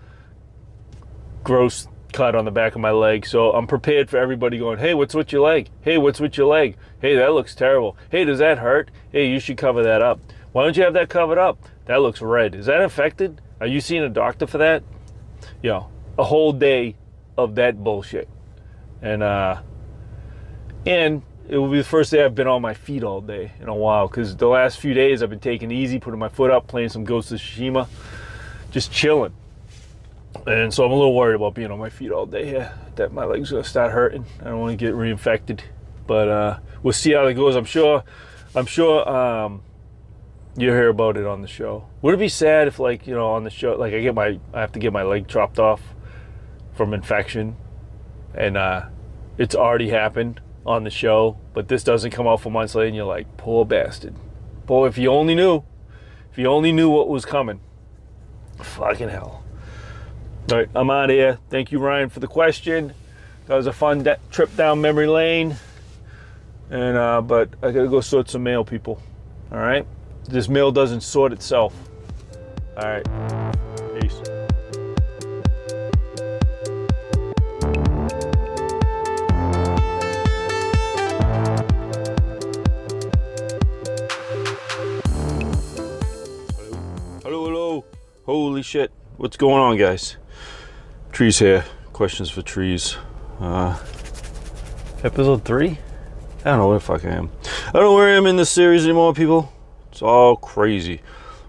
gross cut on the back of my leg. So I'm prepared for everybody going, hey, what's with your leg? Hey, what's with your leg? Hey, that looks terrible. Hey, does that hurt? Hey, you should cover that up. Why don't you have that covered up? That looks red. Is that infected? Are you seeing a doctor for that? Know, a whole day of that bullshit. And uh and it will be the first day I've been on my feet all day in a while because the last few days I've been taking easy, putting my foot up, playing some Ghost of Tsushima, just chilling. And so I'm a little worried about being on my feet all day here, that my legs gonna start hurting. I don't want to get reinfected, but uh, we'll see how it goes. I'm sure, I'm sure um, you hear about it on the show. Would it be sad if, like, you know, on the show, like, I get my, I have to get my leg chopped off from infection and uh, it's already happened on the show, but this doesn't come out for months later, and you're like, poor bastard. Boy, if you only knew, if you only knew what was coming. Fucking hell. All right, I'm out of here. Thank you, Ryan, for the question. That was a fun de- trip down memory lane. And uh, but I gotta go sort some mail, people. All right, this mail doesn't sort itself. All right, peace. Hello, hello. Holy shit. What's going on, guys? Trees here. Questions for trees. Uh, episode three? I don't know where the fuck I am. I don't know where I am in this series anymore, people. All crazy.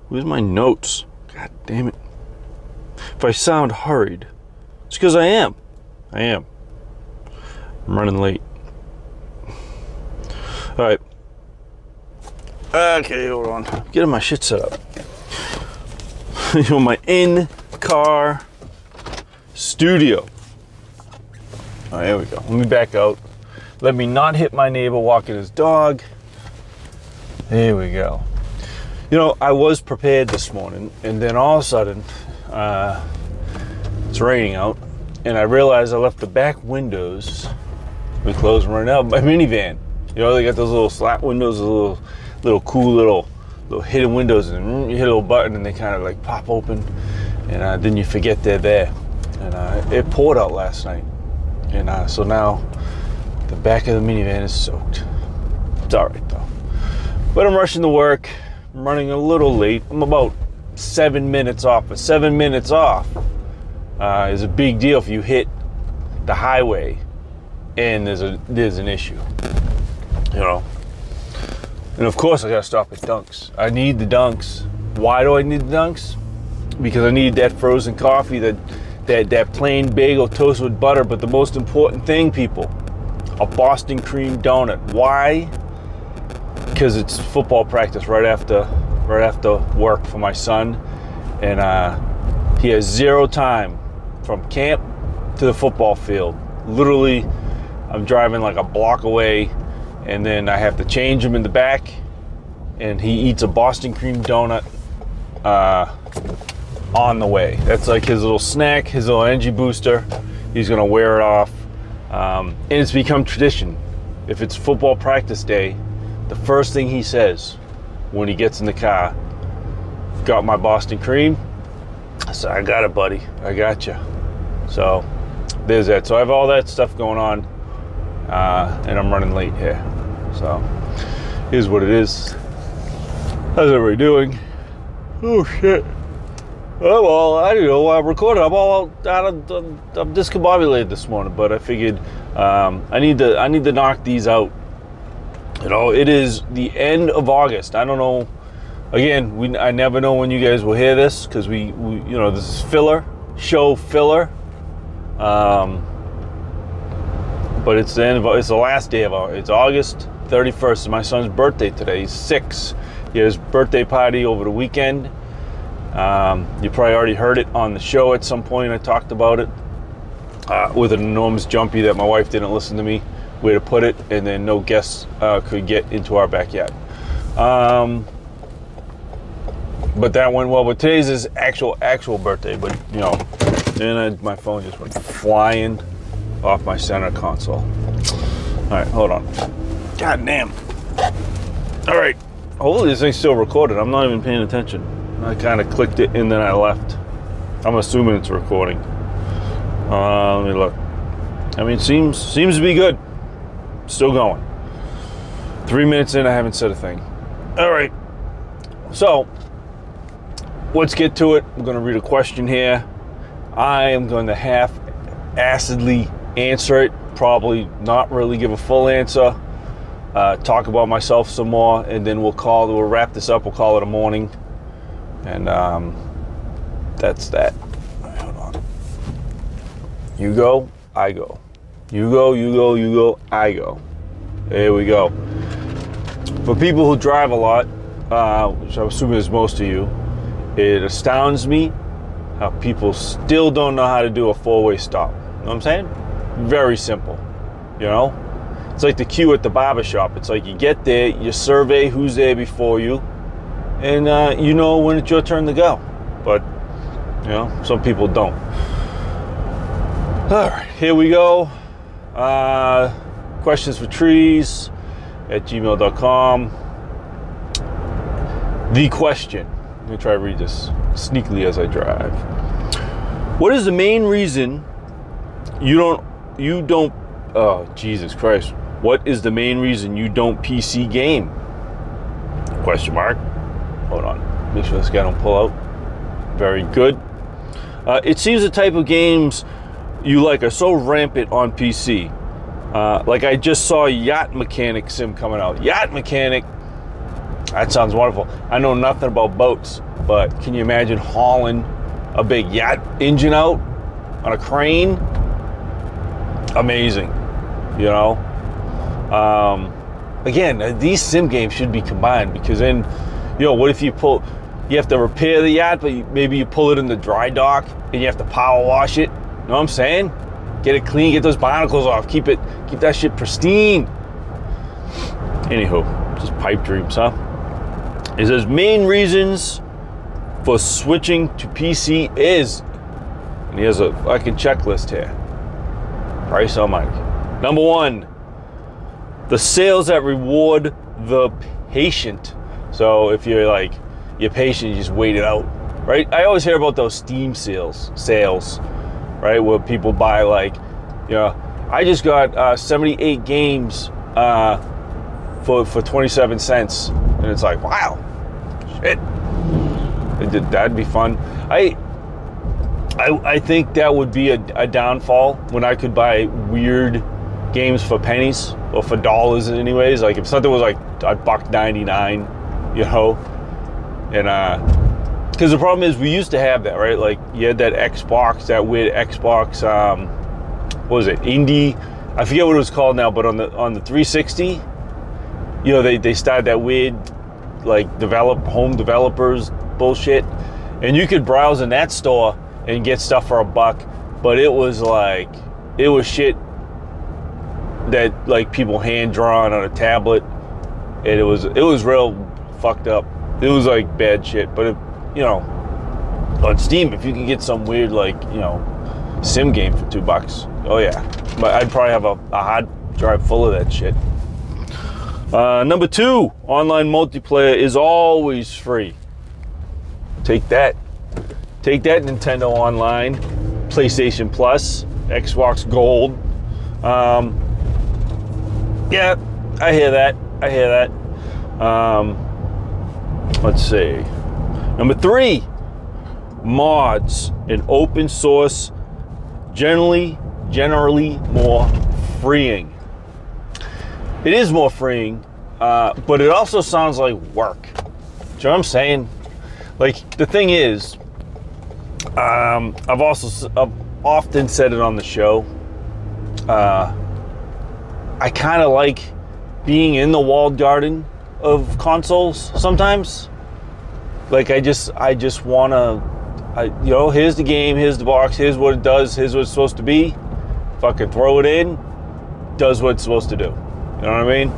Where's my notes? God damn it. If I sound hurried, it's because I am. I am. I'm running late. All right. Okay, hold on. Getting my shit set up. you know, my in car studio. Oh, there we go. Let me back out. Let me not hit my neighbor walking his dog. There we go. You know, I was prepared this morning, and then all of a sudden, uh, it's raining out, and I realized I left the back windows. We closed right now. My minivan. You know, they got those little slat windows, little, little cool little, little hidden windows, and you hit a little button, and they kind of like pop open, and uh, then you forget they're there. And uh, it poured out last night, and uh, so now the back of the minivan is soaked. It's all right though. But I'm rushing to work. I'm running a little late. I'm about seven minutes off. But seven minutes off uh, is a big deal if you hit the highway and there's a there's an issue. You know. And of course I gotta stop at Dunks. I need the Dunks. Why do I need the Dunks? Because I need that frozen coffee, that that that plain bagel toast with butter. But the most important thing, people, a Boston cream donut. Why? Because it's football practice right after right after work for my son, and uh, he has zero time from camp to the football field. Literally, I'm driving like a block away, and then I have to change him in the back, and he eats a Boston cream donut uh, on the way. That's like his little snack, his little energy booster. He's gonna wear it off, um, and it's become tradition. If it's football practice day, the first thing he says when he gets in the car, "Got my Boston cream." I said, "I got it, buddy. I got you." So there's that. So I have all that stuff going on, uh, and I'm running late here. So here's what it is. How's everybody doing? Oh shit. Oh well, I don't know. I recorded. I'm all out of. I'm, I'm discombobulated this morning, but I figured um, I need to. I need to knock these out. You know, it is the end of August. I don't know. Again, we I never know when you guys will hear this because we, we, you know, this is filler show filler. Um, but it's the end of. It's the last day of. August. It's August 31st. It's my son's birthday today. He's six. He had his birthday party over the weekend. Um, you probably already heard it on the show at some point. I talked about it uh, with an enormous jumpy that my wife didn't listen to me where to put it, and then no guests uh, could get into our backyard. Um, but that went well. But today's his actual actual birthday. But you know, and I, my phone just went flying off my center console. All right, hold on. God damn. All right. Hopefully this thing's still recorded. I'm not even paying attention. I kind of clicked it and then I left. I'm assuming it's recording. Uh, let me look. I mean, seems seems to be good. Still going. Three minutes in, I haven't said a thing. All right. So let's get to it. I'm going to read a question here. I am going to half acidly answer it. Probably not really give a full answer. Uh, talk about myself some more, and then we'll call. We'll wrap this up. We'll call it a morning, and um, that's that. Hold on. You go, I go. You go, you go, you go, I go. There we go. For people who drive a lot, uh, which I'm assuming is most of you, it astounds me how people still don't know how to do a four-way stop. You know what I'm saying? Very simple. You know? It's like the queue at the barber shop. It's like you get there, you survey who's there before you, and uh, you know when it's your turn to go. But, you know, some people don't. All right, here we go. Uh, questions for trees at gmail.com. The question. Let me try to read this sneakily as I drive. What is the main reason you don't you don't oh Jesus Christ. What is the main reason you don't PC game? Question mark. Hold on. Make sure this guy don't pull out. Very good. Uh, it seems the type of games you like are so rampant on PC. Uh, like I just saw Yacht Mechanic Sim coming out. Yacht Mechanic. That sounds wonderful. I know nothing about boats, but can you imagine hauling a big yacht engine out on a crane? Amazing, you know. Um, again, uh, these sim games should be combined because then, you know, what if you pull? You have to repair the yacht, but maybe you pull it in the dry dock and you have to power wash it. Know what I'm saying? Get it clean, get those barnacles off, keep it, keep that shit pristine. Anywho, just pipe dreams, huh? It says main reasons for switching to PC is, and he has a fucking checklist here. Price on Mike. Number one, the sales that reward the patient. So if you're like, you're patient, you just wait it out, right? I always hear about those Steam sales, sales, right? Where people buy like, you know, I just got uh, 78 games uh, for for 27 cents, and it's like, wow, shit, that'd be fun. I. I, I think that would be a, a downfall when I could buy weird games for pennies or for dollars anyways like if something was like a buck 99 you know and uh because the problem is we used to have that right? Like you had that xbox that weird xbox um what was it? Indie? I forget what it was called now but on the on the 360 you know they, they started that weird like develop home developers bullshit. And you could browse in that store and get stuff for a buck but it was like it was shit that like people hand drawn on a tablet. And it was it was real fucked up. It was like bad shit but it, you know on steam if you can get some weird like you know sim game for two bucks oh yeah but i'd probably have a, a hard drive full of that shit uh, number two online multiplayer is always free take that take that nintendo online playstation plus xbox gold um, yeah, I hear that. I hear that. Um, let's see. Number three, mods and open source generally generally more freeing. It is more freeing, uh, but it also sounds like work. Do you know what I'm saying? Like the thing is, um, I've also I've often said it on the show. Uh, I kind of like being in the walled garden of consoles sometimes. Like I just I just want to I you know, here's the game, here's the box, here's what it does, here's what it's supposed to be. Fucking throw it in, does what it's supposed to do. You know what I mean?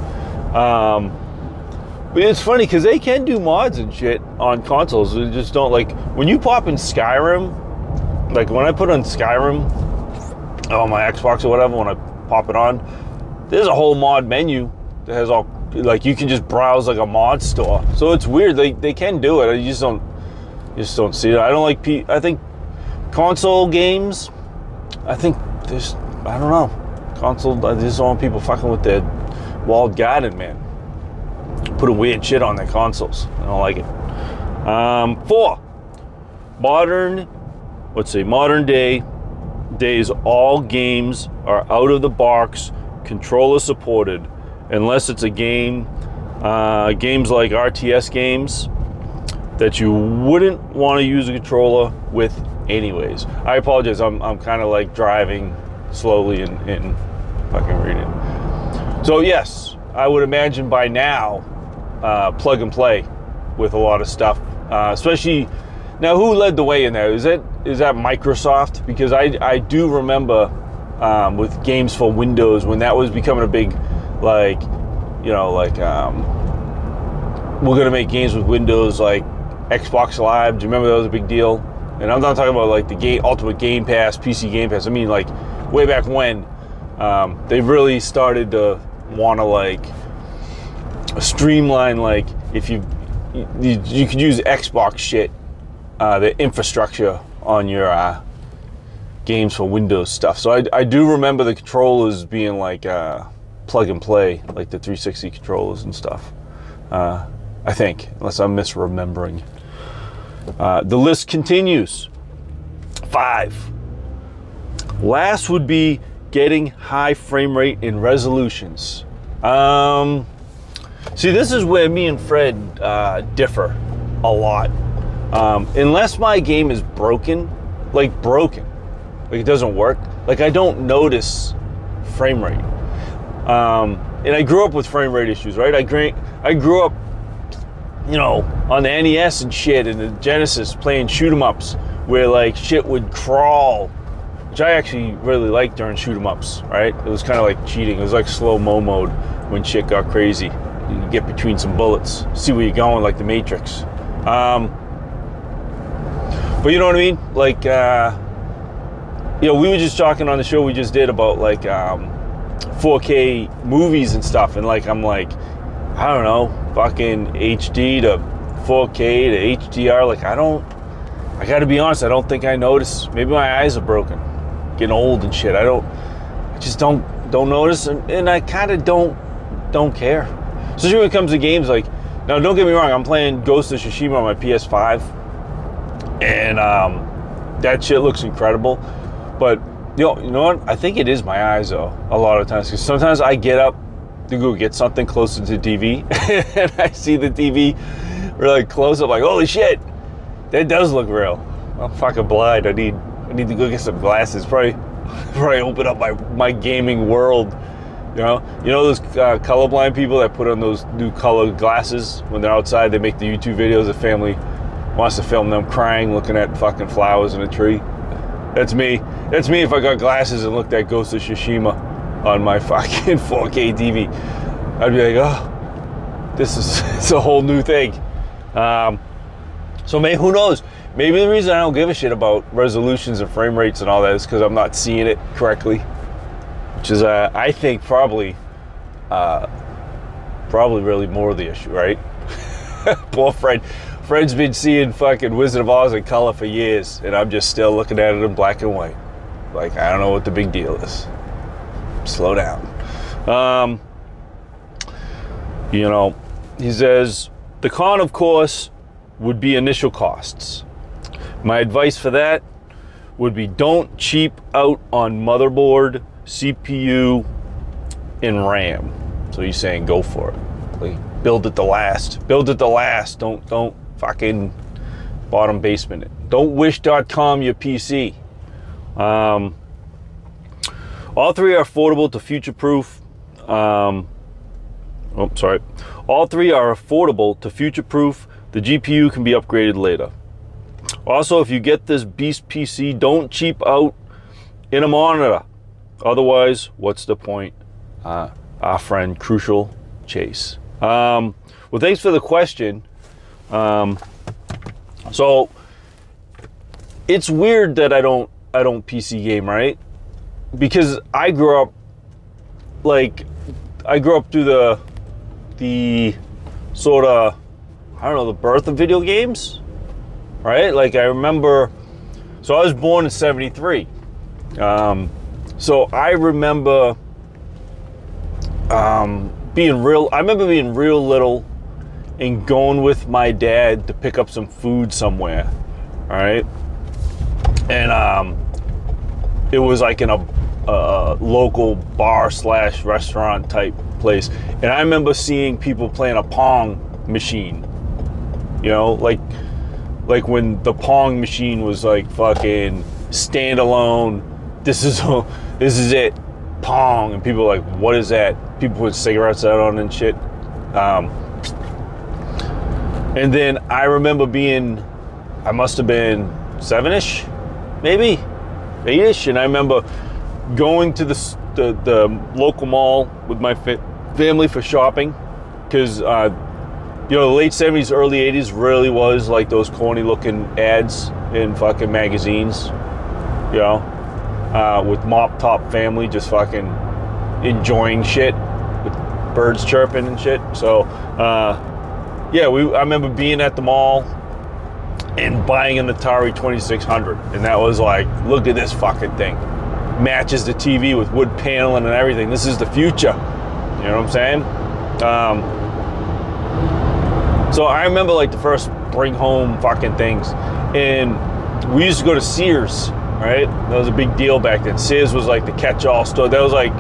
Um, but it's funny because they can do mods and shit on consoles. They just don't like when you pop in Skyrim. Like when I put on Skyrim on my Xbox or whatever, when I pop it on, there's a whole mod menu that has all like you can just browse like a mod store. So it's weird. They they can do it. You just don't just don't see it. I don't like P. I think console games. I think there's I don't know console. I just don't want people fucking with their walled garden, man. Putting weird shit on their consoles. I don't like it. Um, four modern. Let's see, modern day days. All games are out of the box controller supported unless it's a game uh, games like RTS games that you wouldn't want to use a controller with anyways. I apologize, I'm, I'm kind of like driving slowly and, and fucking reading. So yes, I would imagine by now, uh, plug and play with a lot of stuff, uh, especially now who led the way in there? Is it is that Microsoft? Because I, I do remember um, with games for Windows when that was becoming a big, like, you know, like um, we're gonna make games with Windows, like Xbox Live. Do you remember that was a big deal? And I'm not talking about like the game, Ultimate Game Pass, PC Game Pass. I mean like way back when um, they really started to want to like streamline. Like if you you, you could use Xbox shit, uh, the infrastructure on your uh, games for Windows stuff. So I, I do remember the controllers being like uh, plug and play, like the 360 controllers and stuff. Uh, I think, unless I'm misremembering. Uh, the list continues. Five. Last would be getting high frame rate in resolutions. Um, see, this is where me and Fred uh, differ a lot. Um, unless my game is broken, like broken, like it doesn't work, like I don't notice frame rate. Um, and I grew up with frame rate issues, right? I grew, I grew up, you know, on the NES and shit, and the Genesis playing shoot 'em ups where like shit would crawl, which I actually really liked during shoot 'em ups, right? It was kind of like cheating. It was like slow mo mode when shit got crazy. You get between some bullets, see where you're going, like the Matrix. Um, but you know what I mean? Like, uh, you know, we were just talking on the show we just did about like um, 4K movies and stuff, and like I'm like, I don't know, fucking HD to 4K to HDR. Like I don't, I got to be honest, I don't think I notice. Maybe my eyes are broken, getting old and shit. I don't, I just don't don't notice, and, and I kind of don't don't care. Especially when it comes to games like, now don't get me wrong, I'm playing Ghost of Tsushima on my PS5, and um, that shit looks incredible. But know, you know what? I think it is my eyes though. A lot of times, because sometimes I get up to go get something closer to TV, and I see the TV really close up, like holy shit, that does look real. I'm fucking blind. I need I need to go get some glasses. Probably probably open up my my gaming world. You know, you know those uh, colorblind people that put on those new colored glasses when they're outside. They make the YouTube videos. The family wants to film them crying, looking at fucking flowers in a tree. That's me. That's me if I got glasses and looked at Ghost of Tsushima on my fucking 4K TV. I'd be like, oh, this is it's a whole new thing. Um, so maybe who knows? Maybe the reason I don't give a shit about resolutions and frame rates and all that is because I'm not seeing it correctly, which is uh, I think probably uh, probably really more the issue, right? Poor Fred. Fred's been seeing fucking Wizard of Oz in color for years, and I'm just still looking at it in black and white. Like I don't know what the big deal is. Slow down. Um, you know, he says the con, of course, would be initial costs. My advice for that would be don't cheap out on motherboard, CPU, and RAM. So he's saying go for it. Build it the last. Build it the last. Don't don't fucking bottom basement. Don't wish.com your PC. Um, all three are affordable to future proof. Um, oh, sorry. All three are affordable to future proof. The GPU can be upgraded later. Also, if you get this beast PC, don't cheap out in a monitor. Otherwise, what's the point? Uh, our friend Crucial Chase. Um, well, thanks for the question. Um, so it's weird that I don't I don't PC game, right? Because I grew up like I grew up through the the sort of I don't know the birth of video games, right? Like I remember, so I was born in '73, um, so I remember um, being real. I remember being real little and going with my dad to pick up some food somewhere. All right, and um, it was like in a, a local bar slash restaurant type place, and I remember seeing people playing a pong machine. You know, like like when the pong machine was like fucking standalone. This is this is it, pong, and people like, what is that? People put cigarettes out on and shit. Um, and then I remember being, I must have been seven-ish, maybe eight-ish, and I remember going to the the, the local mall with my fa- family for shopping. Because uh, you know the late 70s early 80s really was like those corny looking ads in fucking magazines you know uh, with mop top family just fucking enjoying shit with birds chirping and shit. So uh, yeah we i remember being at the mall and buying an atari 2600 and that was like look at this fucking thing matches the tv with wood paneling and everything this is the future you know what i'm saying um, so I remember like the first bring home fucking things, and we used to go to Sears, right? That was a big deal back then. Sears was like the catch-all store. That was like,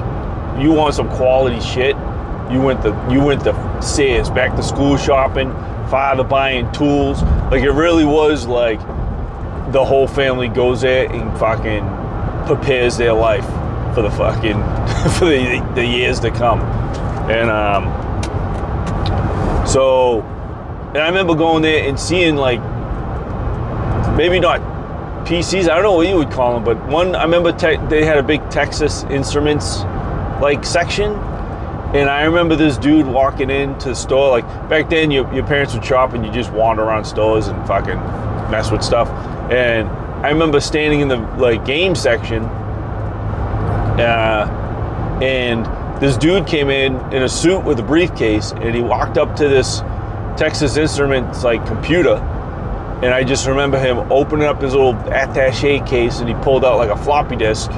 you want some quality shit, you went to you went to Sears. Back to school shopping, father buying tools. Like it really was like the whole family goes there and fucking prepares their life for the fucking for the, the years to come, and um. So, and I remember going there and seeing like maybe not PCs. I don't know what you would call them, but one I remember te- they had a big Texas Instruments like section, and I remember this dude walking into the store. Like back then, your, your parents would shop and you just wander around stores and fucking mess with stuff. And I remember standing in the like game section, uh, and this dude came in in a suit with a briefcase and he walked up to this Texas Instruments like computer and I just remember him opening up his little attache case and he pulled out like a floppy disk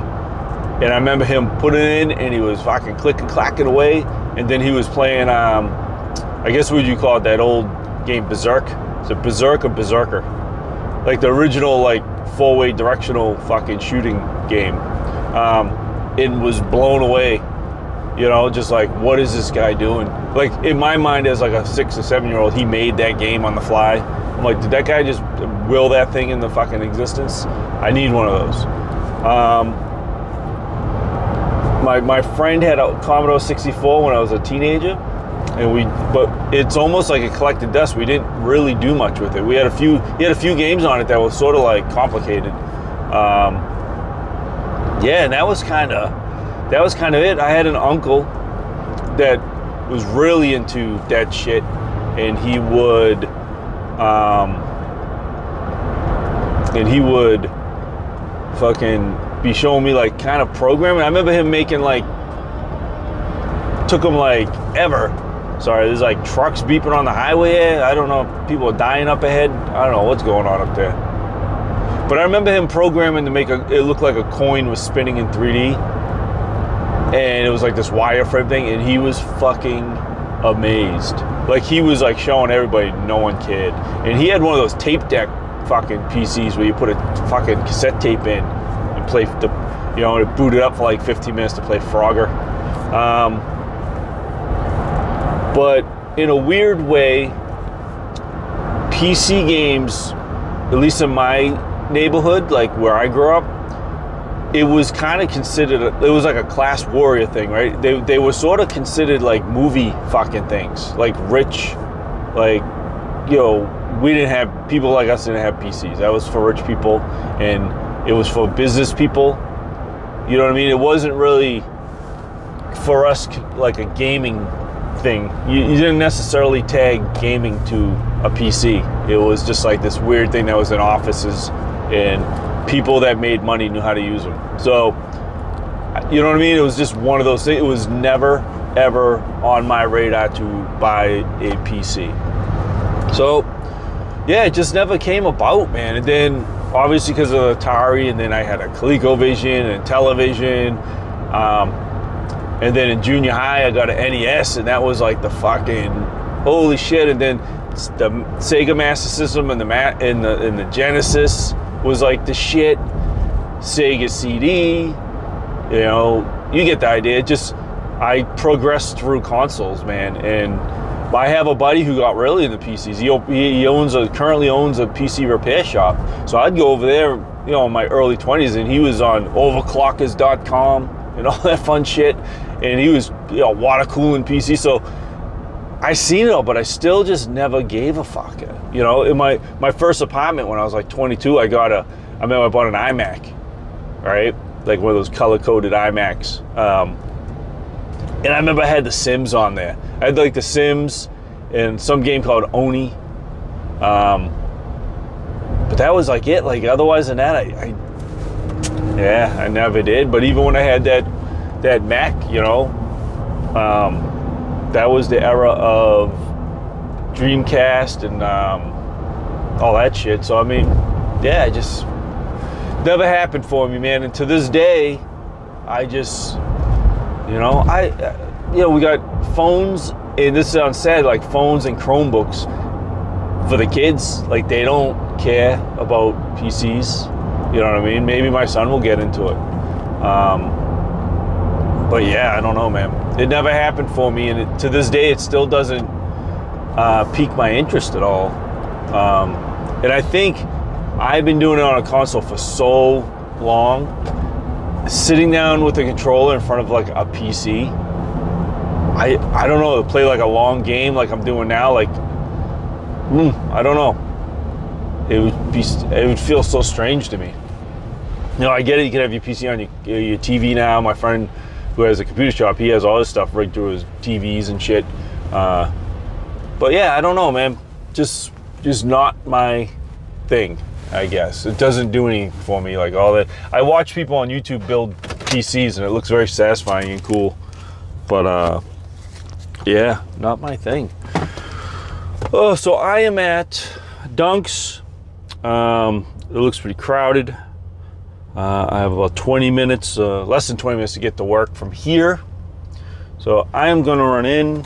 and I remember him putting it in and he was fucking clicking clacking away. And then he was playing um I guess what you call it that old game Berzerk? Is it Berzerk or Berserker? Like the original like four-way directional fucking shooting game. Um and was blown away. You know just like what is this guy doing? Like in my mind as like a six or seven year old he made that game on the fly. I'm like did that guy just will that thing into fucking existence? I need one of those. Um, my, my friend had a commodore 64 when i was a teenager and we but it's almost like a collected dust. We didn't really do much with it. We had a few he had a few games on it that were sort of like complicated. Um, yeah and that was kind of that was kind of it. I had an uncle that was really into that shit, and he would, um, and he would fucking be showing me like kind of programming. I remember him making like, took him like ever. Sorry, there's like trucks beeping on the highway. I don't know if people are dying up ahead. I don't know what's going on up there. But I remember him programming to make a, it look like a coin was spinning in 3D and it was like this wireframe thing, and he was fucking amazed. Like he was like showing everybody, no one cared. And he had one of those tape deck fucking PCs where you put a fucking cassette tape in play the, you know, and it booted up for like 15 minutes to play Frogger. Um, but in a weird way, PC games, at least in my neighborhood, like where I grew up, it was kind of considered it was like a class warrior thing right they, they were sort of considered like movie fucking things like rich like you know we didn't have people like us didn't have pcs that was for rich people and it was for business people you know what i mean it wasn't really for us like a gaming thing you, you didn't necessarily tag gaming to a pc it was just like this weird thing that was in offices and people that made money knew how to use them. So, you know what I mean? It was just one of those things. It was never, ever on my radar to buy a PC. So, yeah, it just never came about, man. And then, obviously, because of Atari, and then I had a ColecoVision and Intellivision. Um, and then in junior high, I got an NES, and that was like the fucking holy shit. And then the Sega Master System and the Ma- and the and the Genesis was like the shit. Sega CD, you know, you get the idea. Just I progressed through consoles, man, and I have a buddy who got really into PCs. He, he owns a currently owns a PC repair shop, so I'd go over there, you know, in my early 20s, and he was on overclockers.com and all that fun shit, and he was, you know, water cooling PC. So I seen it all, but I still just never gave a fuck. You know, in my my first apartment when I was like 22, I got a, I mean, I bought an iMac, right? like one of those color coded iMacs. Um, and I remember I had The Sims on there. I had like The Sims and some game called Oni. Um, but that was like it. Like otherwise than that, I, I yeah, I never did. But even when I had that that Mac, you know, um, that was the era of Dreamcast and um, all that shit. So I mean, yeah, it just never happened for me, man. And to this day, I just, you know, I, uh, you know, we got phones, and this sounds sad, like phones and Chromebooks for the kids. Like they don't care about PCs. You know what I mean? Maybe my son will get into it. Um, but yeah, I don't know, man. It never happened for me, and it, to this day, it still doesn't uh, pique my interest at all. Um, and I think I've been doing it on a console for so long. Sitting down with a controller in front of like a PC, I I don't know, play like a long game like I'm doing now. Like, mm, I don't know. It would be it would feel so strange to me. You know, I get it. You can have your PC on your, your TV now. My friend who has a computer shop, he has all his stuff right through his TVs and shit. Uh, but yeah, I don't know, man. Just just not my thing. I guess it doesn't do anything for me. Like all that, I watch people on YouTube build PCs, and it looks very satisfying and cool. But uh, yeah, not my thing. Oh, so I am at Dunks. Um, it looks pretty crowded. Uh, I have about 20 minutes, uh, less than 20 minutes to get to work from here. So I am going to run in,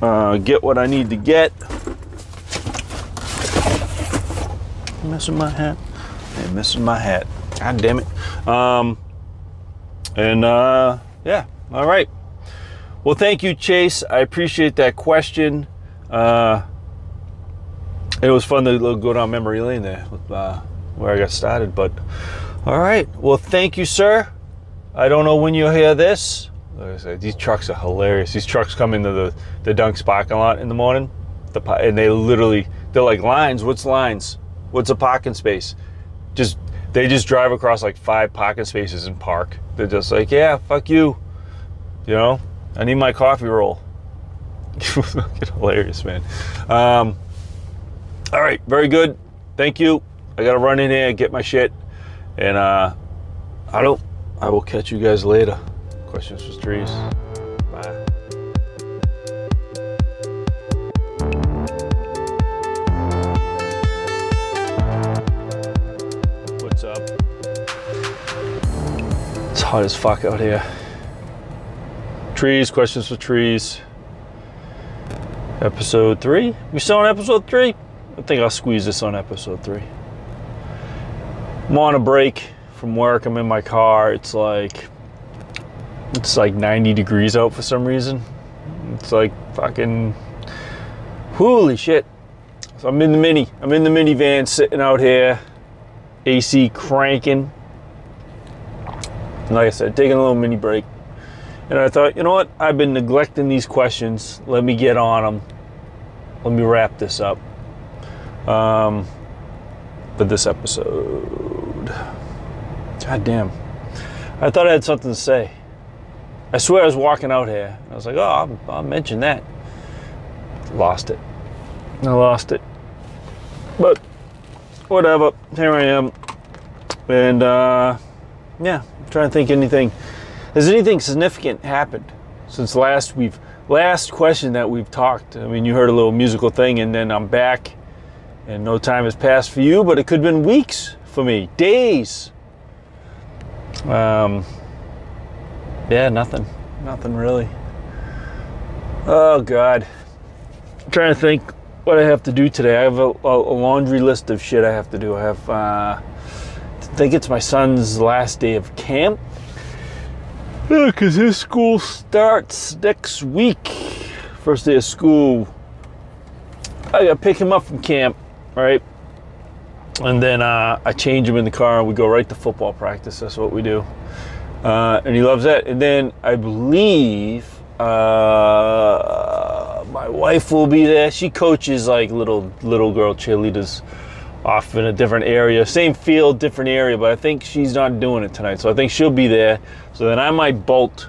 uh, get what I need to get. Missing my hat. And missing my hat. God damn it. Um, and uh, yeah, all right. Well, thank you, Chase. I appreciate that question. Uh, it was fun to go down memory lane there with, uh, where I got started. But all right. Well, thank you, sir. I don't know when you'll hear this. Like I said, these trucks are hilarious. These trucks come into the the Dunks parking lot in the morning, the, and they literally they're like lines. What's lines? What's a parking space? Just they just drive across like five parking spaces and park. They're just like, yeah, fuck you. You know, I need my coffee roll. Fucking hilarious, man. Um, all right, very good. Thank you. I gotta run in here and get my shit, and uh, I don't. I will catch you guys later. Questions for trees. Hot as fuck out here. Trees, questions for trees. Episode three. We still on episode three? I think I'll squeeze this on episode three. I'm on a break from work. I'm in my car. It's like it's like 90 degrees out for some reason. It's like fucking holy shit. So I'm in the mini. I'm in the minivan sitting out here, AC cranking. And like I said, taking a little mini break. And I thought, you know what? I've been neglecting these questions. Let me get on them. Let me wrap this up um, for this episode. God damn. I thought I had something to say. I swear I was walking out here. I was like, oh, I'll, I'll mention that. Lost it. I lost it. But whatever. Here I am. And uh, yeah, trying to think anything. Has anything significant happened since last we've last question that we've talked? I mean, you heard a little musical thing, and then I'm back, and no time has passed for you, but it could have been weeks for me, days. Um, yeah, nothing. Nothing really. Oh, God. I'm trying to think what I have to do today. I have a, a laundry list of shit I have to do. I have, uh, think it's my son's last day of camp. Because his school starts next week. First day of school. I gotta pick him up from camp, right? And then uh, I change him in the car and we go right to football practice. That's what we do uh, and he loves that. And then I believe uh, my wife will be there. She coaches like little little girl cheerleaders off in a different area, same field, different area, but I think she's not doing it tonight. So I think she'll be there. So then I might bolt,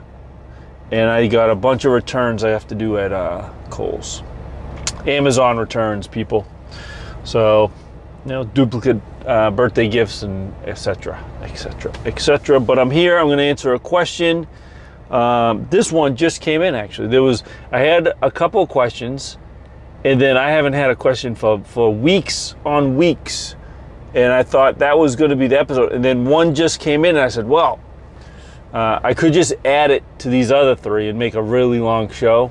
and I got a bunch of returns I have to do at uh, Kohl's. Amazon returns, people. So, you know, duplicate uh, birthday gifts and etc. etc. etc. But I'm here. I'm going to answer a question. Um, this one just came in actually. There was I had a couple questions, and then I haven't had a question for for weeks on weeks, and I thought that was going to be the episode. And then one just came in, and I said, well. Uh, I could just add it to these other three and make a really long show,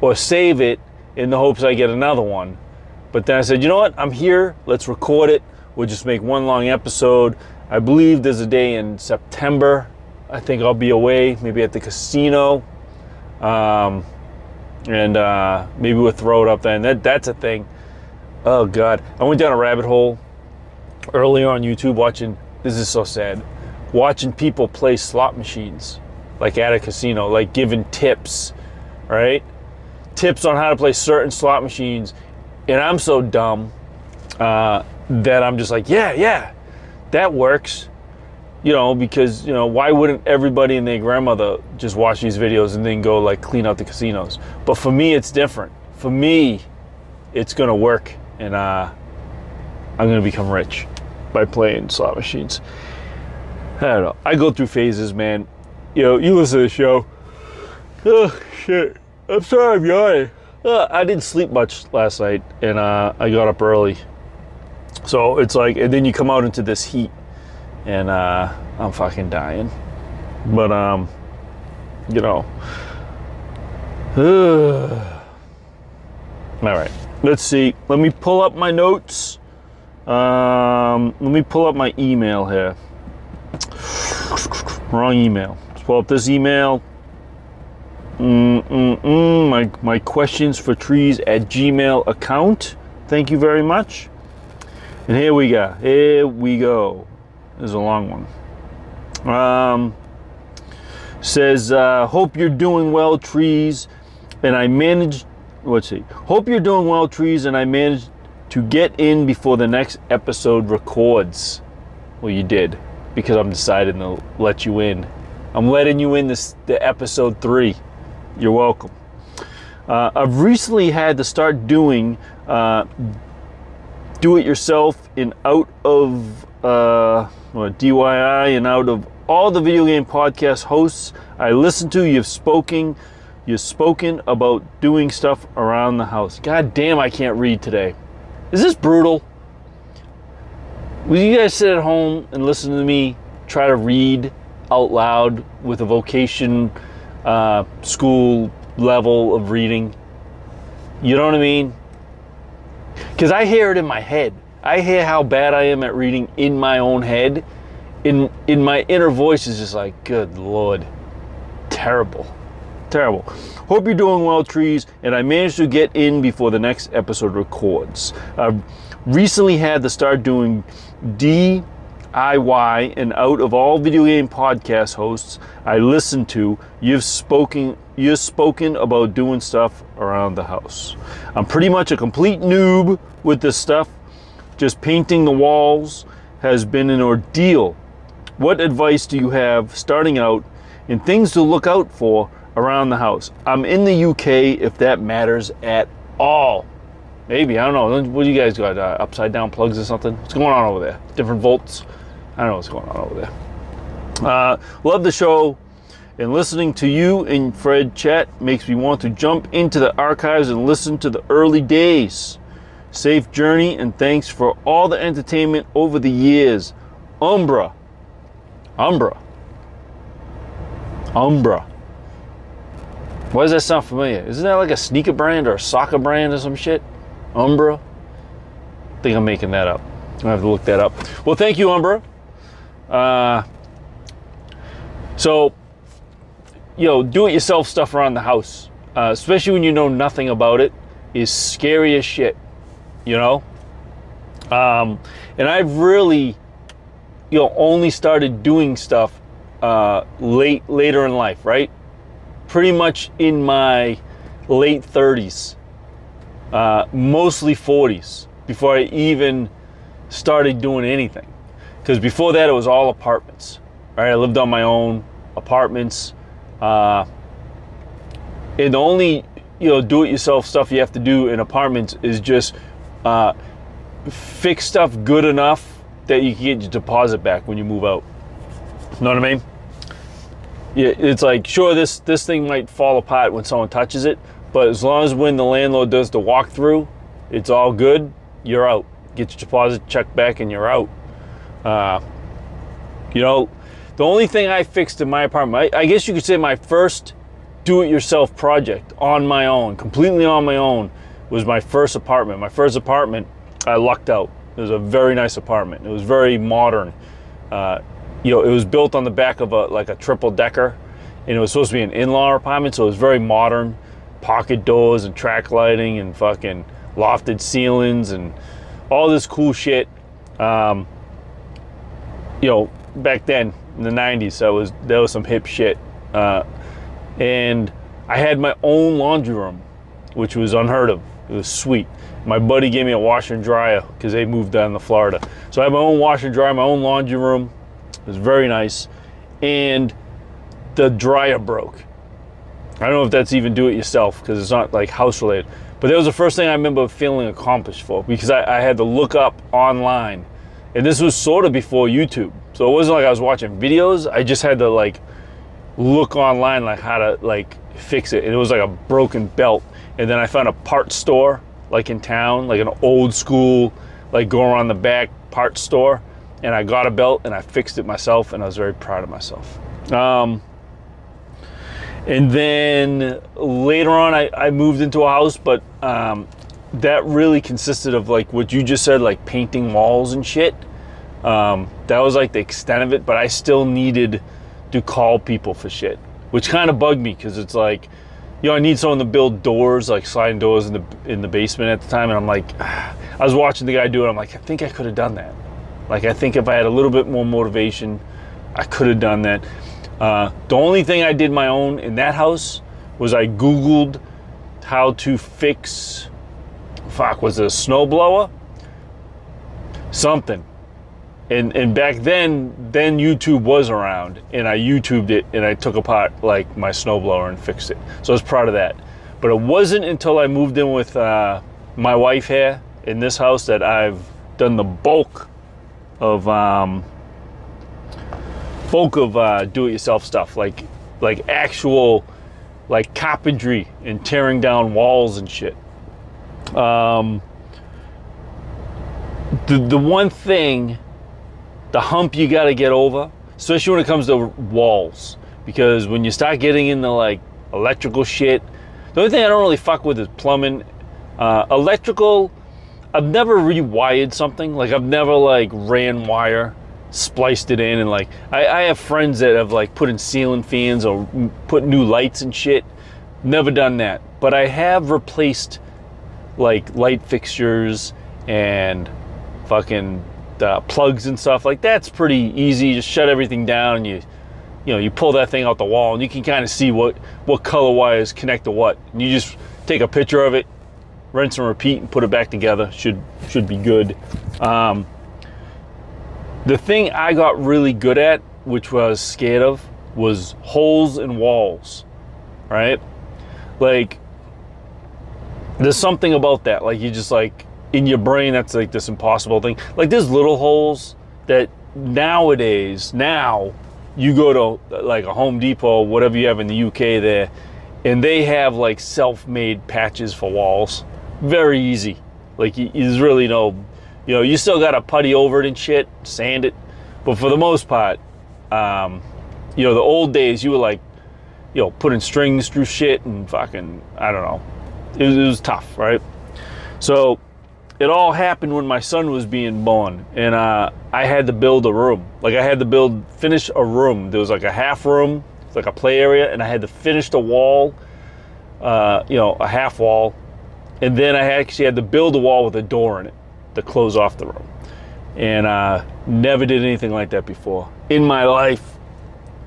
or save it in the hopes I get another one. But then I said, you know what? I'm here. Let's record it. We'll just make one long episode. I believe there's a day in September. I think I'll be away, maybe at the casino. Um, and uh, maybe we'll throw it up then. That, that's a thing. Oh, God. I went down a rabbit hole earlier on YouTube watching, this is so sad, watching people play slot machines, like at a casino, like giving tips, right? Tips on how to play certain slot machines and I'm so dumb uh, that I'm just like, yeah, yeah, that works. You know, because you know, why wouldn't everybody and their grandmother just watch these videos and then go like clean out the casinos? But for me, it's different. For me, it's gonna work, and uh, I'm gonna become rich by playing slot machines. I don't know. I go through phases, man. You know, you listen to the show. Oh shit! I'm sorry, I'm yawning. Uh, I didn't sleep much last night, and uh, I got up early. So it's like, and then you come out into this heat, and uh, I'm fucking dying. But um, you know. all right, let's see. Let me pull up my notes. Um, let me pull up my email here. Wrong email. Let's pull up this email. Mm-mm-mm, my, my questions for trees at Gmail account. Thank you very much. And here we go. Here we go. Is a long one. Um, says, uh, hope you're doing well, trees. And I managed, let's see. Hope you're doing well, trees. And I managed to get in before the next episode records. Well, you did because I'm deciding to let you in. I'm letting you in this the episode three. You're welcome. Uh, I've recently had to start doing uh, do it yourself and out of uh, DIY and out of all the video game podcast hosts I listen to. You've spoken, you've spoken about doing stuff around the house. God damn, I can't read today. Is this brutal? Will you guys sit at home and listen to me try to read out loud with a vocation? uh, school level of reading. You know what I mean? Because I hear it in my head. I hear how bad I am at reading in my own head. In in my inner voice is just like, good lord, terrible, terrible. Hope you're doing well, trees. And I managed to get in before the next episode records. I've recently had to start doing D IY and out of all video game podcast hosts I listen to, you've spoken you've spoken about doing stuff around the house. I'm pretty much a complete noob with this stuff. Just painting the walls has been an ordeal. What advice do you have starting out and things to look out for around the house? I'm in the UK if that matters at all. Maybe, I don't know. What do you guys got? Uh, upside down plugs or something? What's going on over there? Different volts? I don't know what's going on over there. Uh, love the show, and listening to you and Fred chat makes me want to jump into the archives and listen to the early days. Safe journey, and thanks for all the entertainment over the years. Umbra. Umbra. Umbra. Why does that sound familiar? Isn't that like a sneaker brand or a soccer brand or some shit? Umbra? I think I'm making that up. I have to look that up. Well, thank you, Umbra. Uh, so, you know, do-it-yourself stuff around the house, uh, especially when you know nothing about it, is scary as shit. You know, um, and I've really, you know, only started doing stuff uh, late later in life, right? Pretty much in my late 30s, uh, mostly 40s, before I even started doing anything. Because before that, it was all apartments. Right? I lived on my own apartments. Uh, and the only you know do-it-yourself stuff you have to do in apartments is just uh, fix stuff good enough that you can get your deposit back when you move out. You know what I mean? Yeah, it's like sure this this thing might fall apart when someone touches it, but as long as when the landlord does the walkthrough, it's all good. You're out. Get your deposit check back, and you're out. Uh, you know, the only thing I fixed in my apartment, I, I guess you could say my first do-it-yourself project on my own, completely on my own, was my first apartment. My first apartment, I lucked out. It was a very nice apartment. It was very modern. Uh, you know, it was built on the back of a like a triple decker, and it was supposed to be an in-law apartment, so it was very modern, pocket doors and track lighting and fucking lofted ceilings and all this cool shit. Um, you know, back then in the '90s, that was that was some hip shit. Uh, and I had my own laundry room, which was unheard of. It was sweet. My buddy gave me a washer and dryer because they moved down to Florida. So I had my own washer and dryer, my own laundry room. It was very nice. And the dryer broke. I don't know if that's even do it yourself because it's not like house related. But that was the first thing I remember feeling accomplished for because I, I had to look up online. And this was sort of before YouTube. So it wasn't like I was watching videos. I just had to like look online like how to like fix it. And it was like a broken belt. And then I found a parts store like in town, like an old school, like go around the back parts store. And I got a belt and I fixed it myself and I was very proud of myself. Um, and then later on, I, I moved into a house, but um, that really consisted of like what you just said, like painting walls and shit. Um, that was like the extent of it, but I still needed to call people for shit, which kind of bugged me because it's like, you know, I need someone to build doors, like sliding doors in the in the basement at the time, and I'm like, I was watching the guy do it. I'm like, I think I could have done that. Like, I think if I had a little bit more motivation, I could have done that. Uh, the only thing I did my own in that house was I Googled how to fix, fuck, was it a snowblower? Something. And, and back then, then YouTube was around, and I YouTubed it, and I took apart like my snowblower and fixed it. So I was proud of that. But it wasn't until I moved in with uh, my wife here in this house that I've done the bulk of um, bulk of uh, do-it-yourself stuff, like like actual like carpentry and tearing down walls and shit. Um, the the one thing, the hump you got to get over, especially when it comes to walls, because when you start getting into like electrical shit, the only thing I don't really fuck with is plumbing. Uh, electrical, I've never rewired something. Like I've never like ran wire spliced it in and like I, I, have friends that have like put in ceiling fans or put new lights and shit never done that but i have replaced like light fixtures and fucking uh, plugs and stuff like that's pretty easy You just shut everything down and you you know you pull that thing out the wall and you can kind of see what what color wires connect to what and you just take a picture of it rinse and repeat and put it back together should should be good um, the thing I got really good at, which was scared of, was holes in walls, right? Like, there's something about that. Like, you just like, in your brain, that's like this impossible thing. Like, there's little holes that nowadays, now, you go to like a Home Depot, whatever you have in the UK there, and they have like self made patches for walls. Very easy. Like, there's really no you know, you still got to putty over it and shit, sand it. But for the most part, um, you know, the old days, you were like, you know, putting strings through shit and fucking, I don't know. It was, it was tough, right? So it all happened when my son was being born, and uh, I had to build a room. Like I had to build, finish a room. There was like a half room, like a play area, and I had to finish the wall, uh, you know, a half wall, and then I actually had to build a wall with a door in it to close off the room. And uh, never did anything like that before in my life.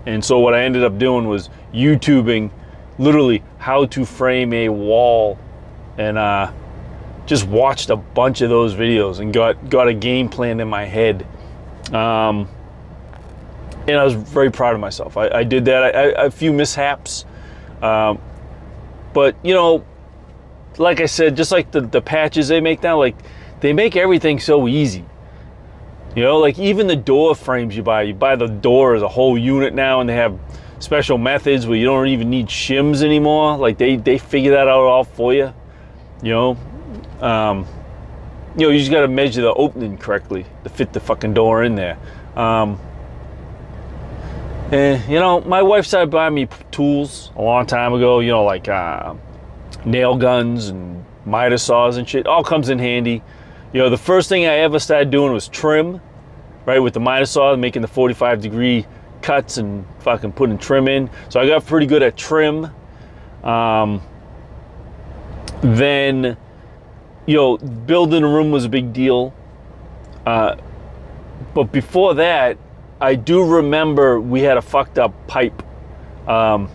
And so what I ended up doing was YouTubing literally how to frame a wall. And uh, just watched a bunch of those videos and got got a game plan in my head. Um, and I was very proud of myself. I, I did that. I, I, a few mishaps, um, but you know, like I said, just like the the patches they make now, like they make everything so easy. You know, like even the door frames you buy, you buy the door as a whole unit now, and they have special methods where you don't even need shims anymore. Like they they figure that out all for you. You know, um, you know you just got to measure the opening correctly to fit the fucking door in there. Um, and you know, my wife started buying me tools a long time ago. You know, like uh, nail guns and miter saws and shit. All comes in handy. You know, the first thing I ever started doing was trim, right, with the miter saw, making the 45 degree cuts and fucking putting trim in. So I got pretty good at trim. Um, then, you know, building a room was a big deal. Uh, but before that, I do remember we had a fucked up pipe um,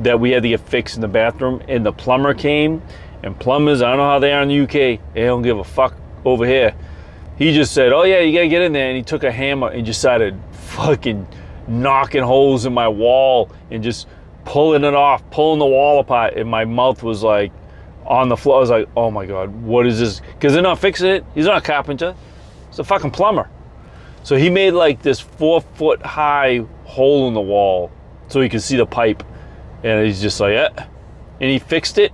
that we had to get fixed in the bathroom, and the plumber came. And plumbers, I don't know how they are in the UK. They don't give a fuck over here. He just said, "Oh yeah, you gotta get in there," and he took a hammer and just started fucking knocking holes in my wall and just pulling it off, pulling the wall apart, and my mouth was like on the floor. I was like, "Oh my god, what is this?" Because they're not fixing it. He's not a carpenter. He's a fucking plumber. So he made like this four foot high hole in the wall so he could see the pipe. And he's just like, eh. And he fixed it.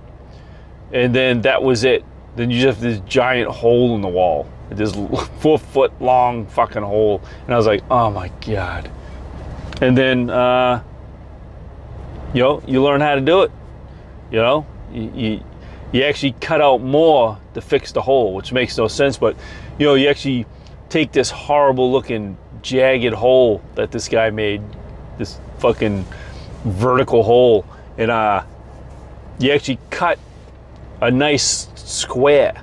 And then that was it. Then you just have this giant hole in the wall. This four foot long fucking hole. And I was like, oh my God. And then, uh, you know, you learn how to do it. You know, you, you, you actually cut out more to fix the hole, which makes no sense. But, you know, you actually take this horrible looking jagged hole that this guy made, this fucking vertical hole, and uh, you actually cut a nice square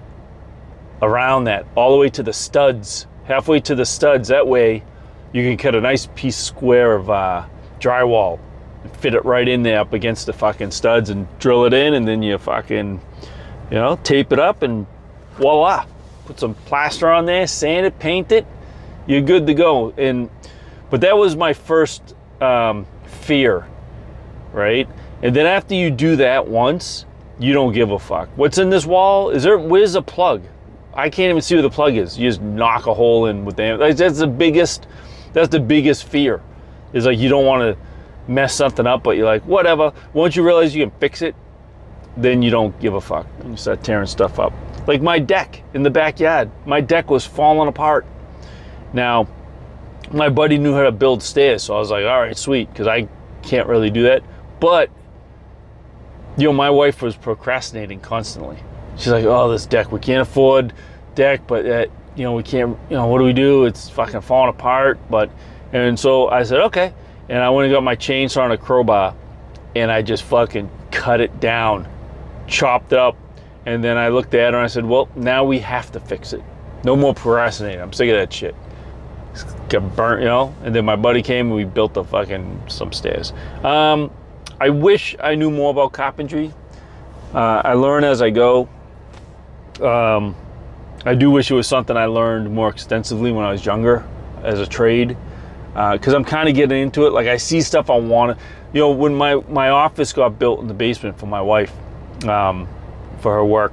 around that all the way to the studs, halfway to the studs. That way, you can cut a nice piece square of uh, drywall, fit it right in there up against the fucking studs, and drill it in, and then you fucking, you know, tape it up, and voila put some plaster on there, sand it, paint it, you're good to go. And but that was my first um, fear, right? And then after you do that once, you don't give a fuck. What's in this wall? Is there? Where's the plug? I can't even see where the plug is. You just knock a hole in with the. That's the biggest. That's the biggest fear. Is like you don't want to mess something up, but you're like whatever. Once you realize you can fix it, then you don't give a fuck and you start tearing stuff up. Like my deck in the backyard, my deck was falling apart. Now, my buddy knew how to build stairs, so I was like, all right, sweet, because I can't really do that. But, you know, my wife was procrastinating constantly. She's like, oh, this deck, we can't afford deck, but, uh, you know, we can't, you know, what do we do? It's fucking falling apart. But, and so I said, okay. And I went and got my chainsaw and a crowbar, and I just fucking cut it down, chopped up, and then I looked at her and I said, well, now we have to fix it. No more procrastinating. I'm sick of that shit. got burnt, you know? And then my buddy came and we built the fucking some stairs. Um, I wish I knew more about carpentry. Uh, I learn as I go. Um, I do wish it was something I learned more extensively when I was younger as a trade. Because uh, I'm kind of getting into it. Like I see stuff I want to, you know, when my, my office got built in the basement for my wife, um, for her work.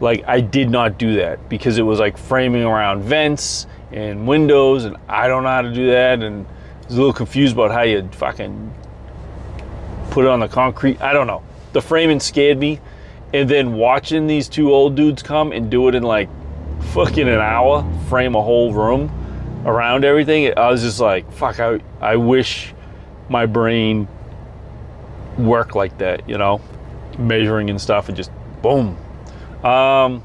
Like I did not do that because it was like framing around vents and windows, and I don't know how to do that, and I was a little confused about how you fucking put it on the concrete. I don't know. The framing scared me, and then watching these two old dudes come and do it in like fucking an hour, frame a whole room around everything. I was just like, fuck. I I wish my brain worked like that, you know, measuring and stuff, and just boom. Um,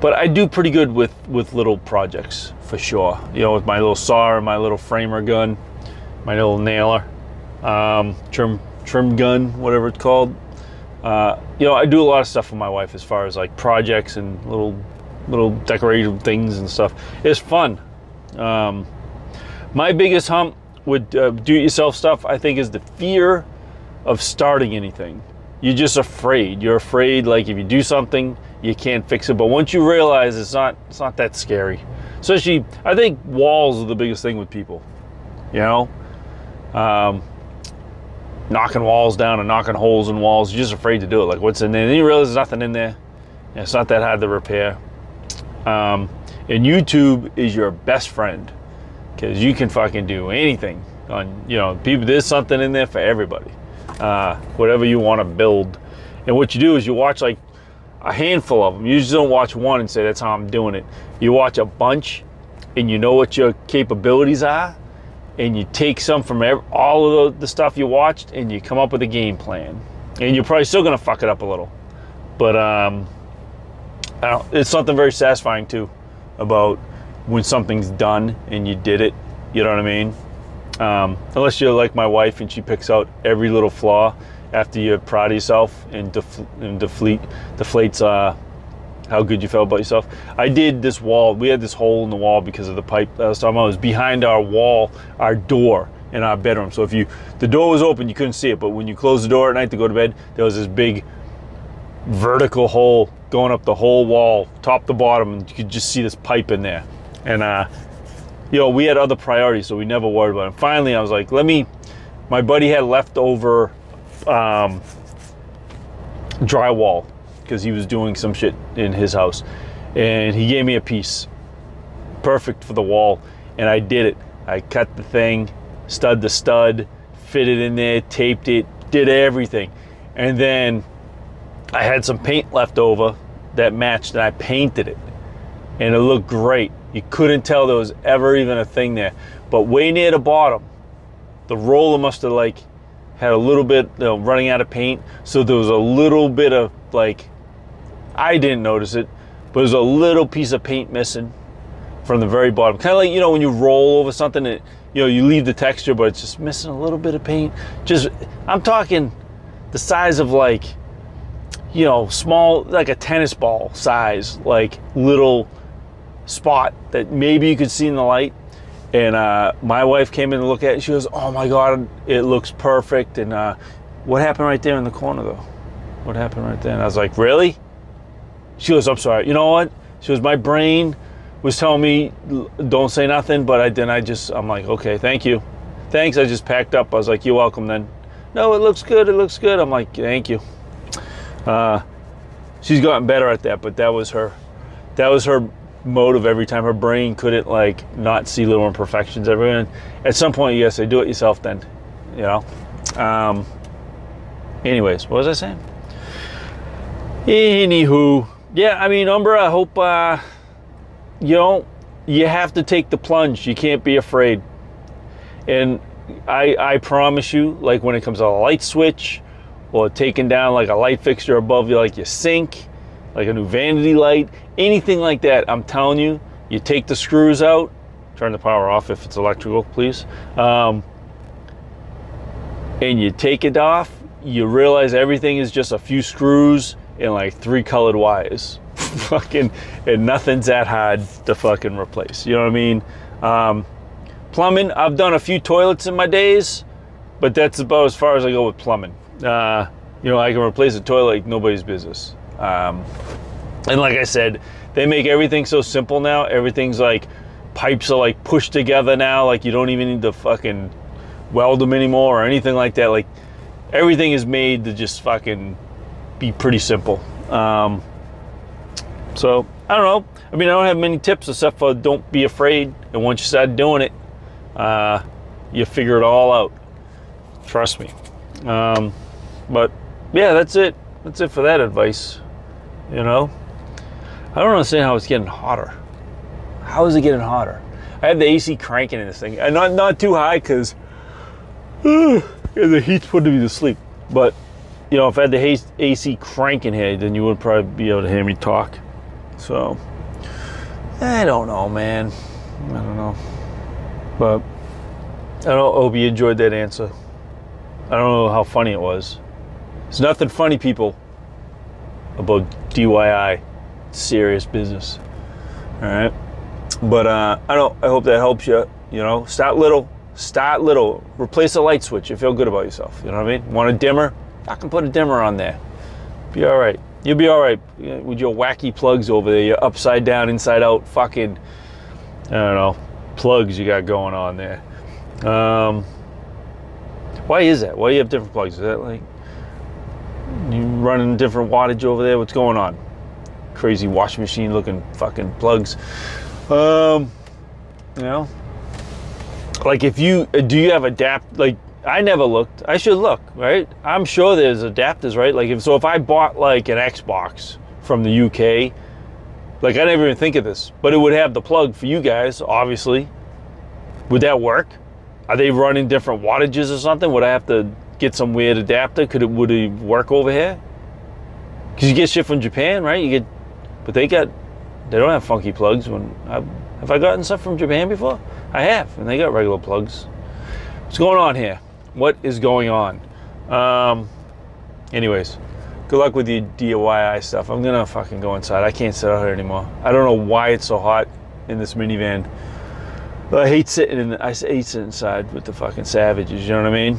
but I do pretty good with with little projects for sure. You know, with my little saw my little framer gun, my little nailer, um, trim trim gun, whatever it's called. Uh, you know, I do a lot of stuff with my wife as far as like projects and little little decorative things and stuff. It's fun. Um, my biggest hump with uh, do-it-yourself stuff, I think, is the fear of starting anything you're just afraid. You're afraid like if you do something, you can't fix it. But once you realize it's not it's not that scary. Especially I think walls are the biggest thing with people. You know? Um, knocking walls down and knocking holes in walls. You're just afraid to do it. Like what's in there? And then you realize there's nothing in there. And it's not that hard to repair. Um, and YouTube is your best friend because you can fucking do anything on you know people there's something in there for everybody uh, whatever you want to build. And what you do is you watch like a handful of them you just don't watch one and say that's how i'm doing it. You watch a bunch and you know what your capabilities are and you take some from all of the, the stuff you watched and you come up with a game plan. And you're probably still going to fuck it up a little. But um, it's something very satisfying too about when something's done and you did it you know what i mean um, unless you're like my wife and she picks out every little flaw after you're proud yourself and, def- and deflate, deflates uh, how good you felt about yourself. I did this wall. We had this hole in the wall because of the pipe I was talking about. It was behind our wall, our door in our bedroom. So if you, the door was open, you couldn't see it. But when you closed the door at night to go to bed, there was this big vertical hole going up the whole wall, top to bottom, and you could just see this pipe in there. And uh, you know, we had other priorities, so we never worried about it. Finally, I was like, let me. My buddy had leftover um, drywall because he was doing some shit in his house, and he gave me a piece, perfect for the wall, and I did it. I cut the thing, stud to stud, fitted in there, taped it, did everything, and then I had some paint left over that matched, and I painted it, and it looked great. You couldn't tell there was ever even a thing there. But way near the bottom, the roller must have like had a little bit you know, running out of paint. So there was a little bit of like, I didn't notice it, but there's a little piece of paint missing from the very bottom. Kind of like, you know, when you roll over something, it, you know, you leave the texture, but it's just missing a little bit of paint. Just, I'm talking the size of like, you know, small, like a tennis ball size, like little spot that maybe you could see in the light. And uh, my wife came in to look at it. She goes, "Oh my God, it looks perfect." And uh, what happened right there in the corner, though? What happened right there? And I was like, "Really?" She goes, "I'm sorry. You know what?" She goes, "My brain was telling me don't say nothing, but I then I just I'm like, okay, thank you, thanks." I just packed up. I was like, "You're welcome." Then, no, it looks good. It looks good. I'm like, thank you. Uh, she's gotten better at that, but that was her. That was her motive every time her brain couldn't like not see little imperfections everywhere. At some point, you gotta say, do it yourself then, you know? Um, anyways, what was I saying? Anywho, yeah, I mean, Umbra, I hope, uh, you know, you have to take the plunge. You can't be afraid. And I, I promise you, like when it comes to a light switch or taking down like a light fixture above you, like your sink, like a new vanity light, anything like that, I'm telling you, you take the screws out, turn the power off if it's electrical, please, um, and you take it off, you realize everything is just a few screws and like three colored wires. fucking, and nothing's that hard to fucking replace. You know what I mean? Um, plumbing, I've done a few toilets in my days, but that's about as far as I go with plumbing. Uh, you know, I can replace a toilet like nobody's business. Um, and like I said, they make everything so simple now. Everything's like pipes are like pushed together now. Like you don't even need to fucking weld them anymore or anything like that. Like everything is made to just fucking be pretty simple. Um, so I don't know. I mean, I don't have many tips except for don't be afraid. And once you start doing it, uh, you figure it all out. Trust me. Um, but yeah, that's it. That's it for that advice. You know, I don't understand how it's getting hotter. How is it getting hotter? I have the AC cranking in this thing, and not not too high because uh, the heat's putting me to sleep. But you know, if I had the AC cranking here, then you would probably be able to hear me talk. So I don't know, man. I don't know, but I don't hope you enjoyed that answer. I don't know how funny it was. It's nothing funny, people about DIY, serious business. All right, but uh, I don't. I hope that helps you. You know, start little, start little. Replace a light switch. You feel good about yourself. You know what I mean? Want a dimmer? I can put a dimmer on there. Be all right. You'll be all right with your wacky plugs over there. Your upside down, inside out, fucking, I don't know, plugs you got going on there. Um, why is that? Why do you have different plugs? Is that like you running different wattage over there? What's going on? Crazy washing machine looking fucking plugs. Um, you know, like if you do you have adapt like I never looked. I should look, right? I'm sure there's adapters, right? Like if so if I bought like an Xbox from the UK, like I never even think of this, but it would have the plug for you guys, obviously. Would that work? Are they running different wattages or something? Would I have to get some weird adapter? Could it would it work over here? Because you get shit from Japan, right? You get, but they got, they don't have funky plugs. When I, have I gotten stuff from Japan before? I have, and they got regular plugs. What's going on here? What is going on? Um, anyways, good luck with your DIY stuff. I'm gonna fucking go inside. I can't sit out here anymore. I don't know why it's so hot in this minivan. But I hate sitting in. The, I hate sitting inside with the fucking savages. You know what I mean?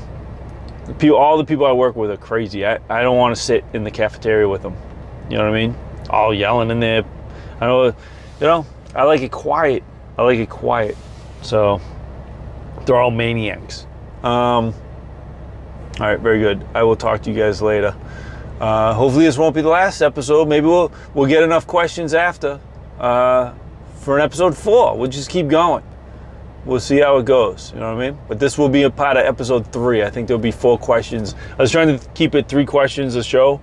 The people, all the people I work with are crazy. I, I don't want to sit in the cafeteria with them. You know what I mean? All yelling in there. I know. You know. I like it quiet. I like it quiet. So they're all maniacs. Um, all right, very good. I will talk to you guys later. Uh, hopefully, this won't be the last episode. Maybe we'll we'll get enough questions after uh, for an episode four. We'll just keep going. We'll see how it goes. You know what I mean? But this will be a part of episode three. I think there'll be four questions. I was trying to keep it three questions a show,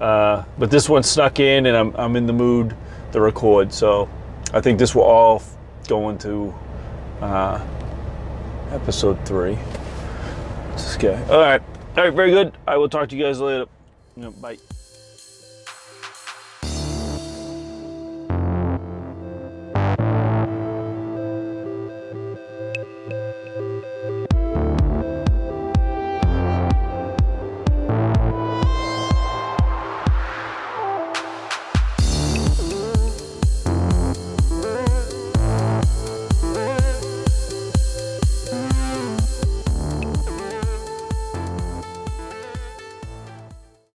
uh, but this one snuck in, and I'm I'm in the mood to record. So I think this will all go into uh, episode three. This guy. All right. All right. Very good. I will talk to you guys later. Bye.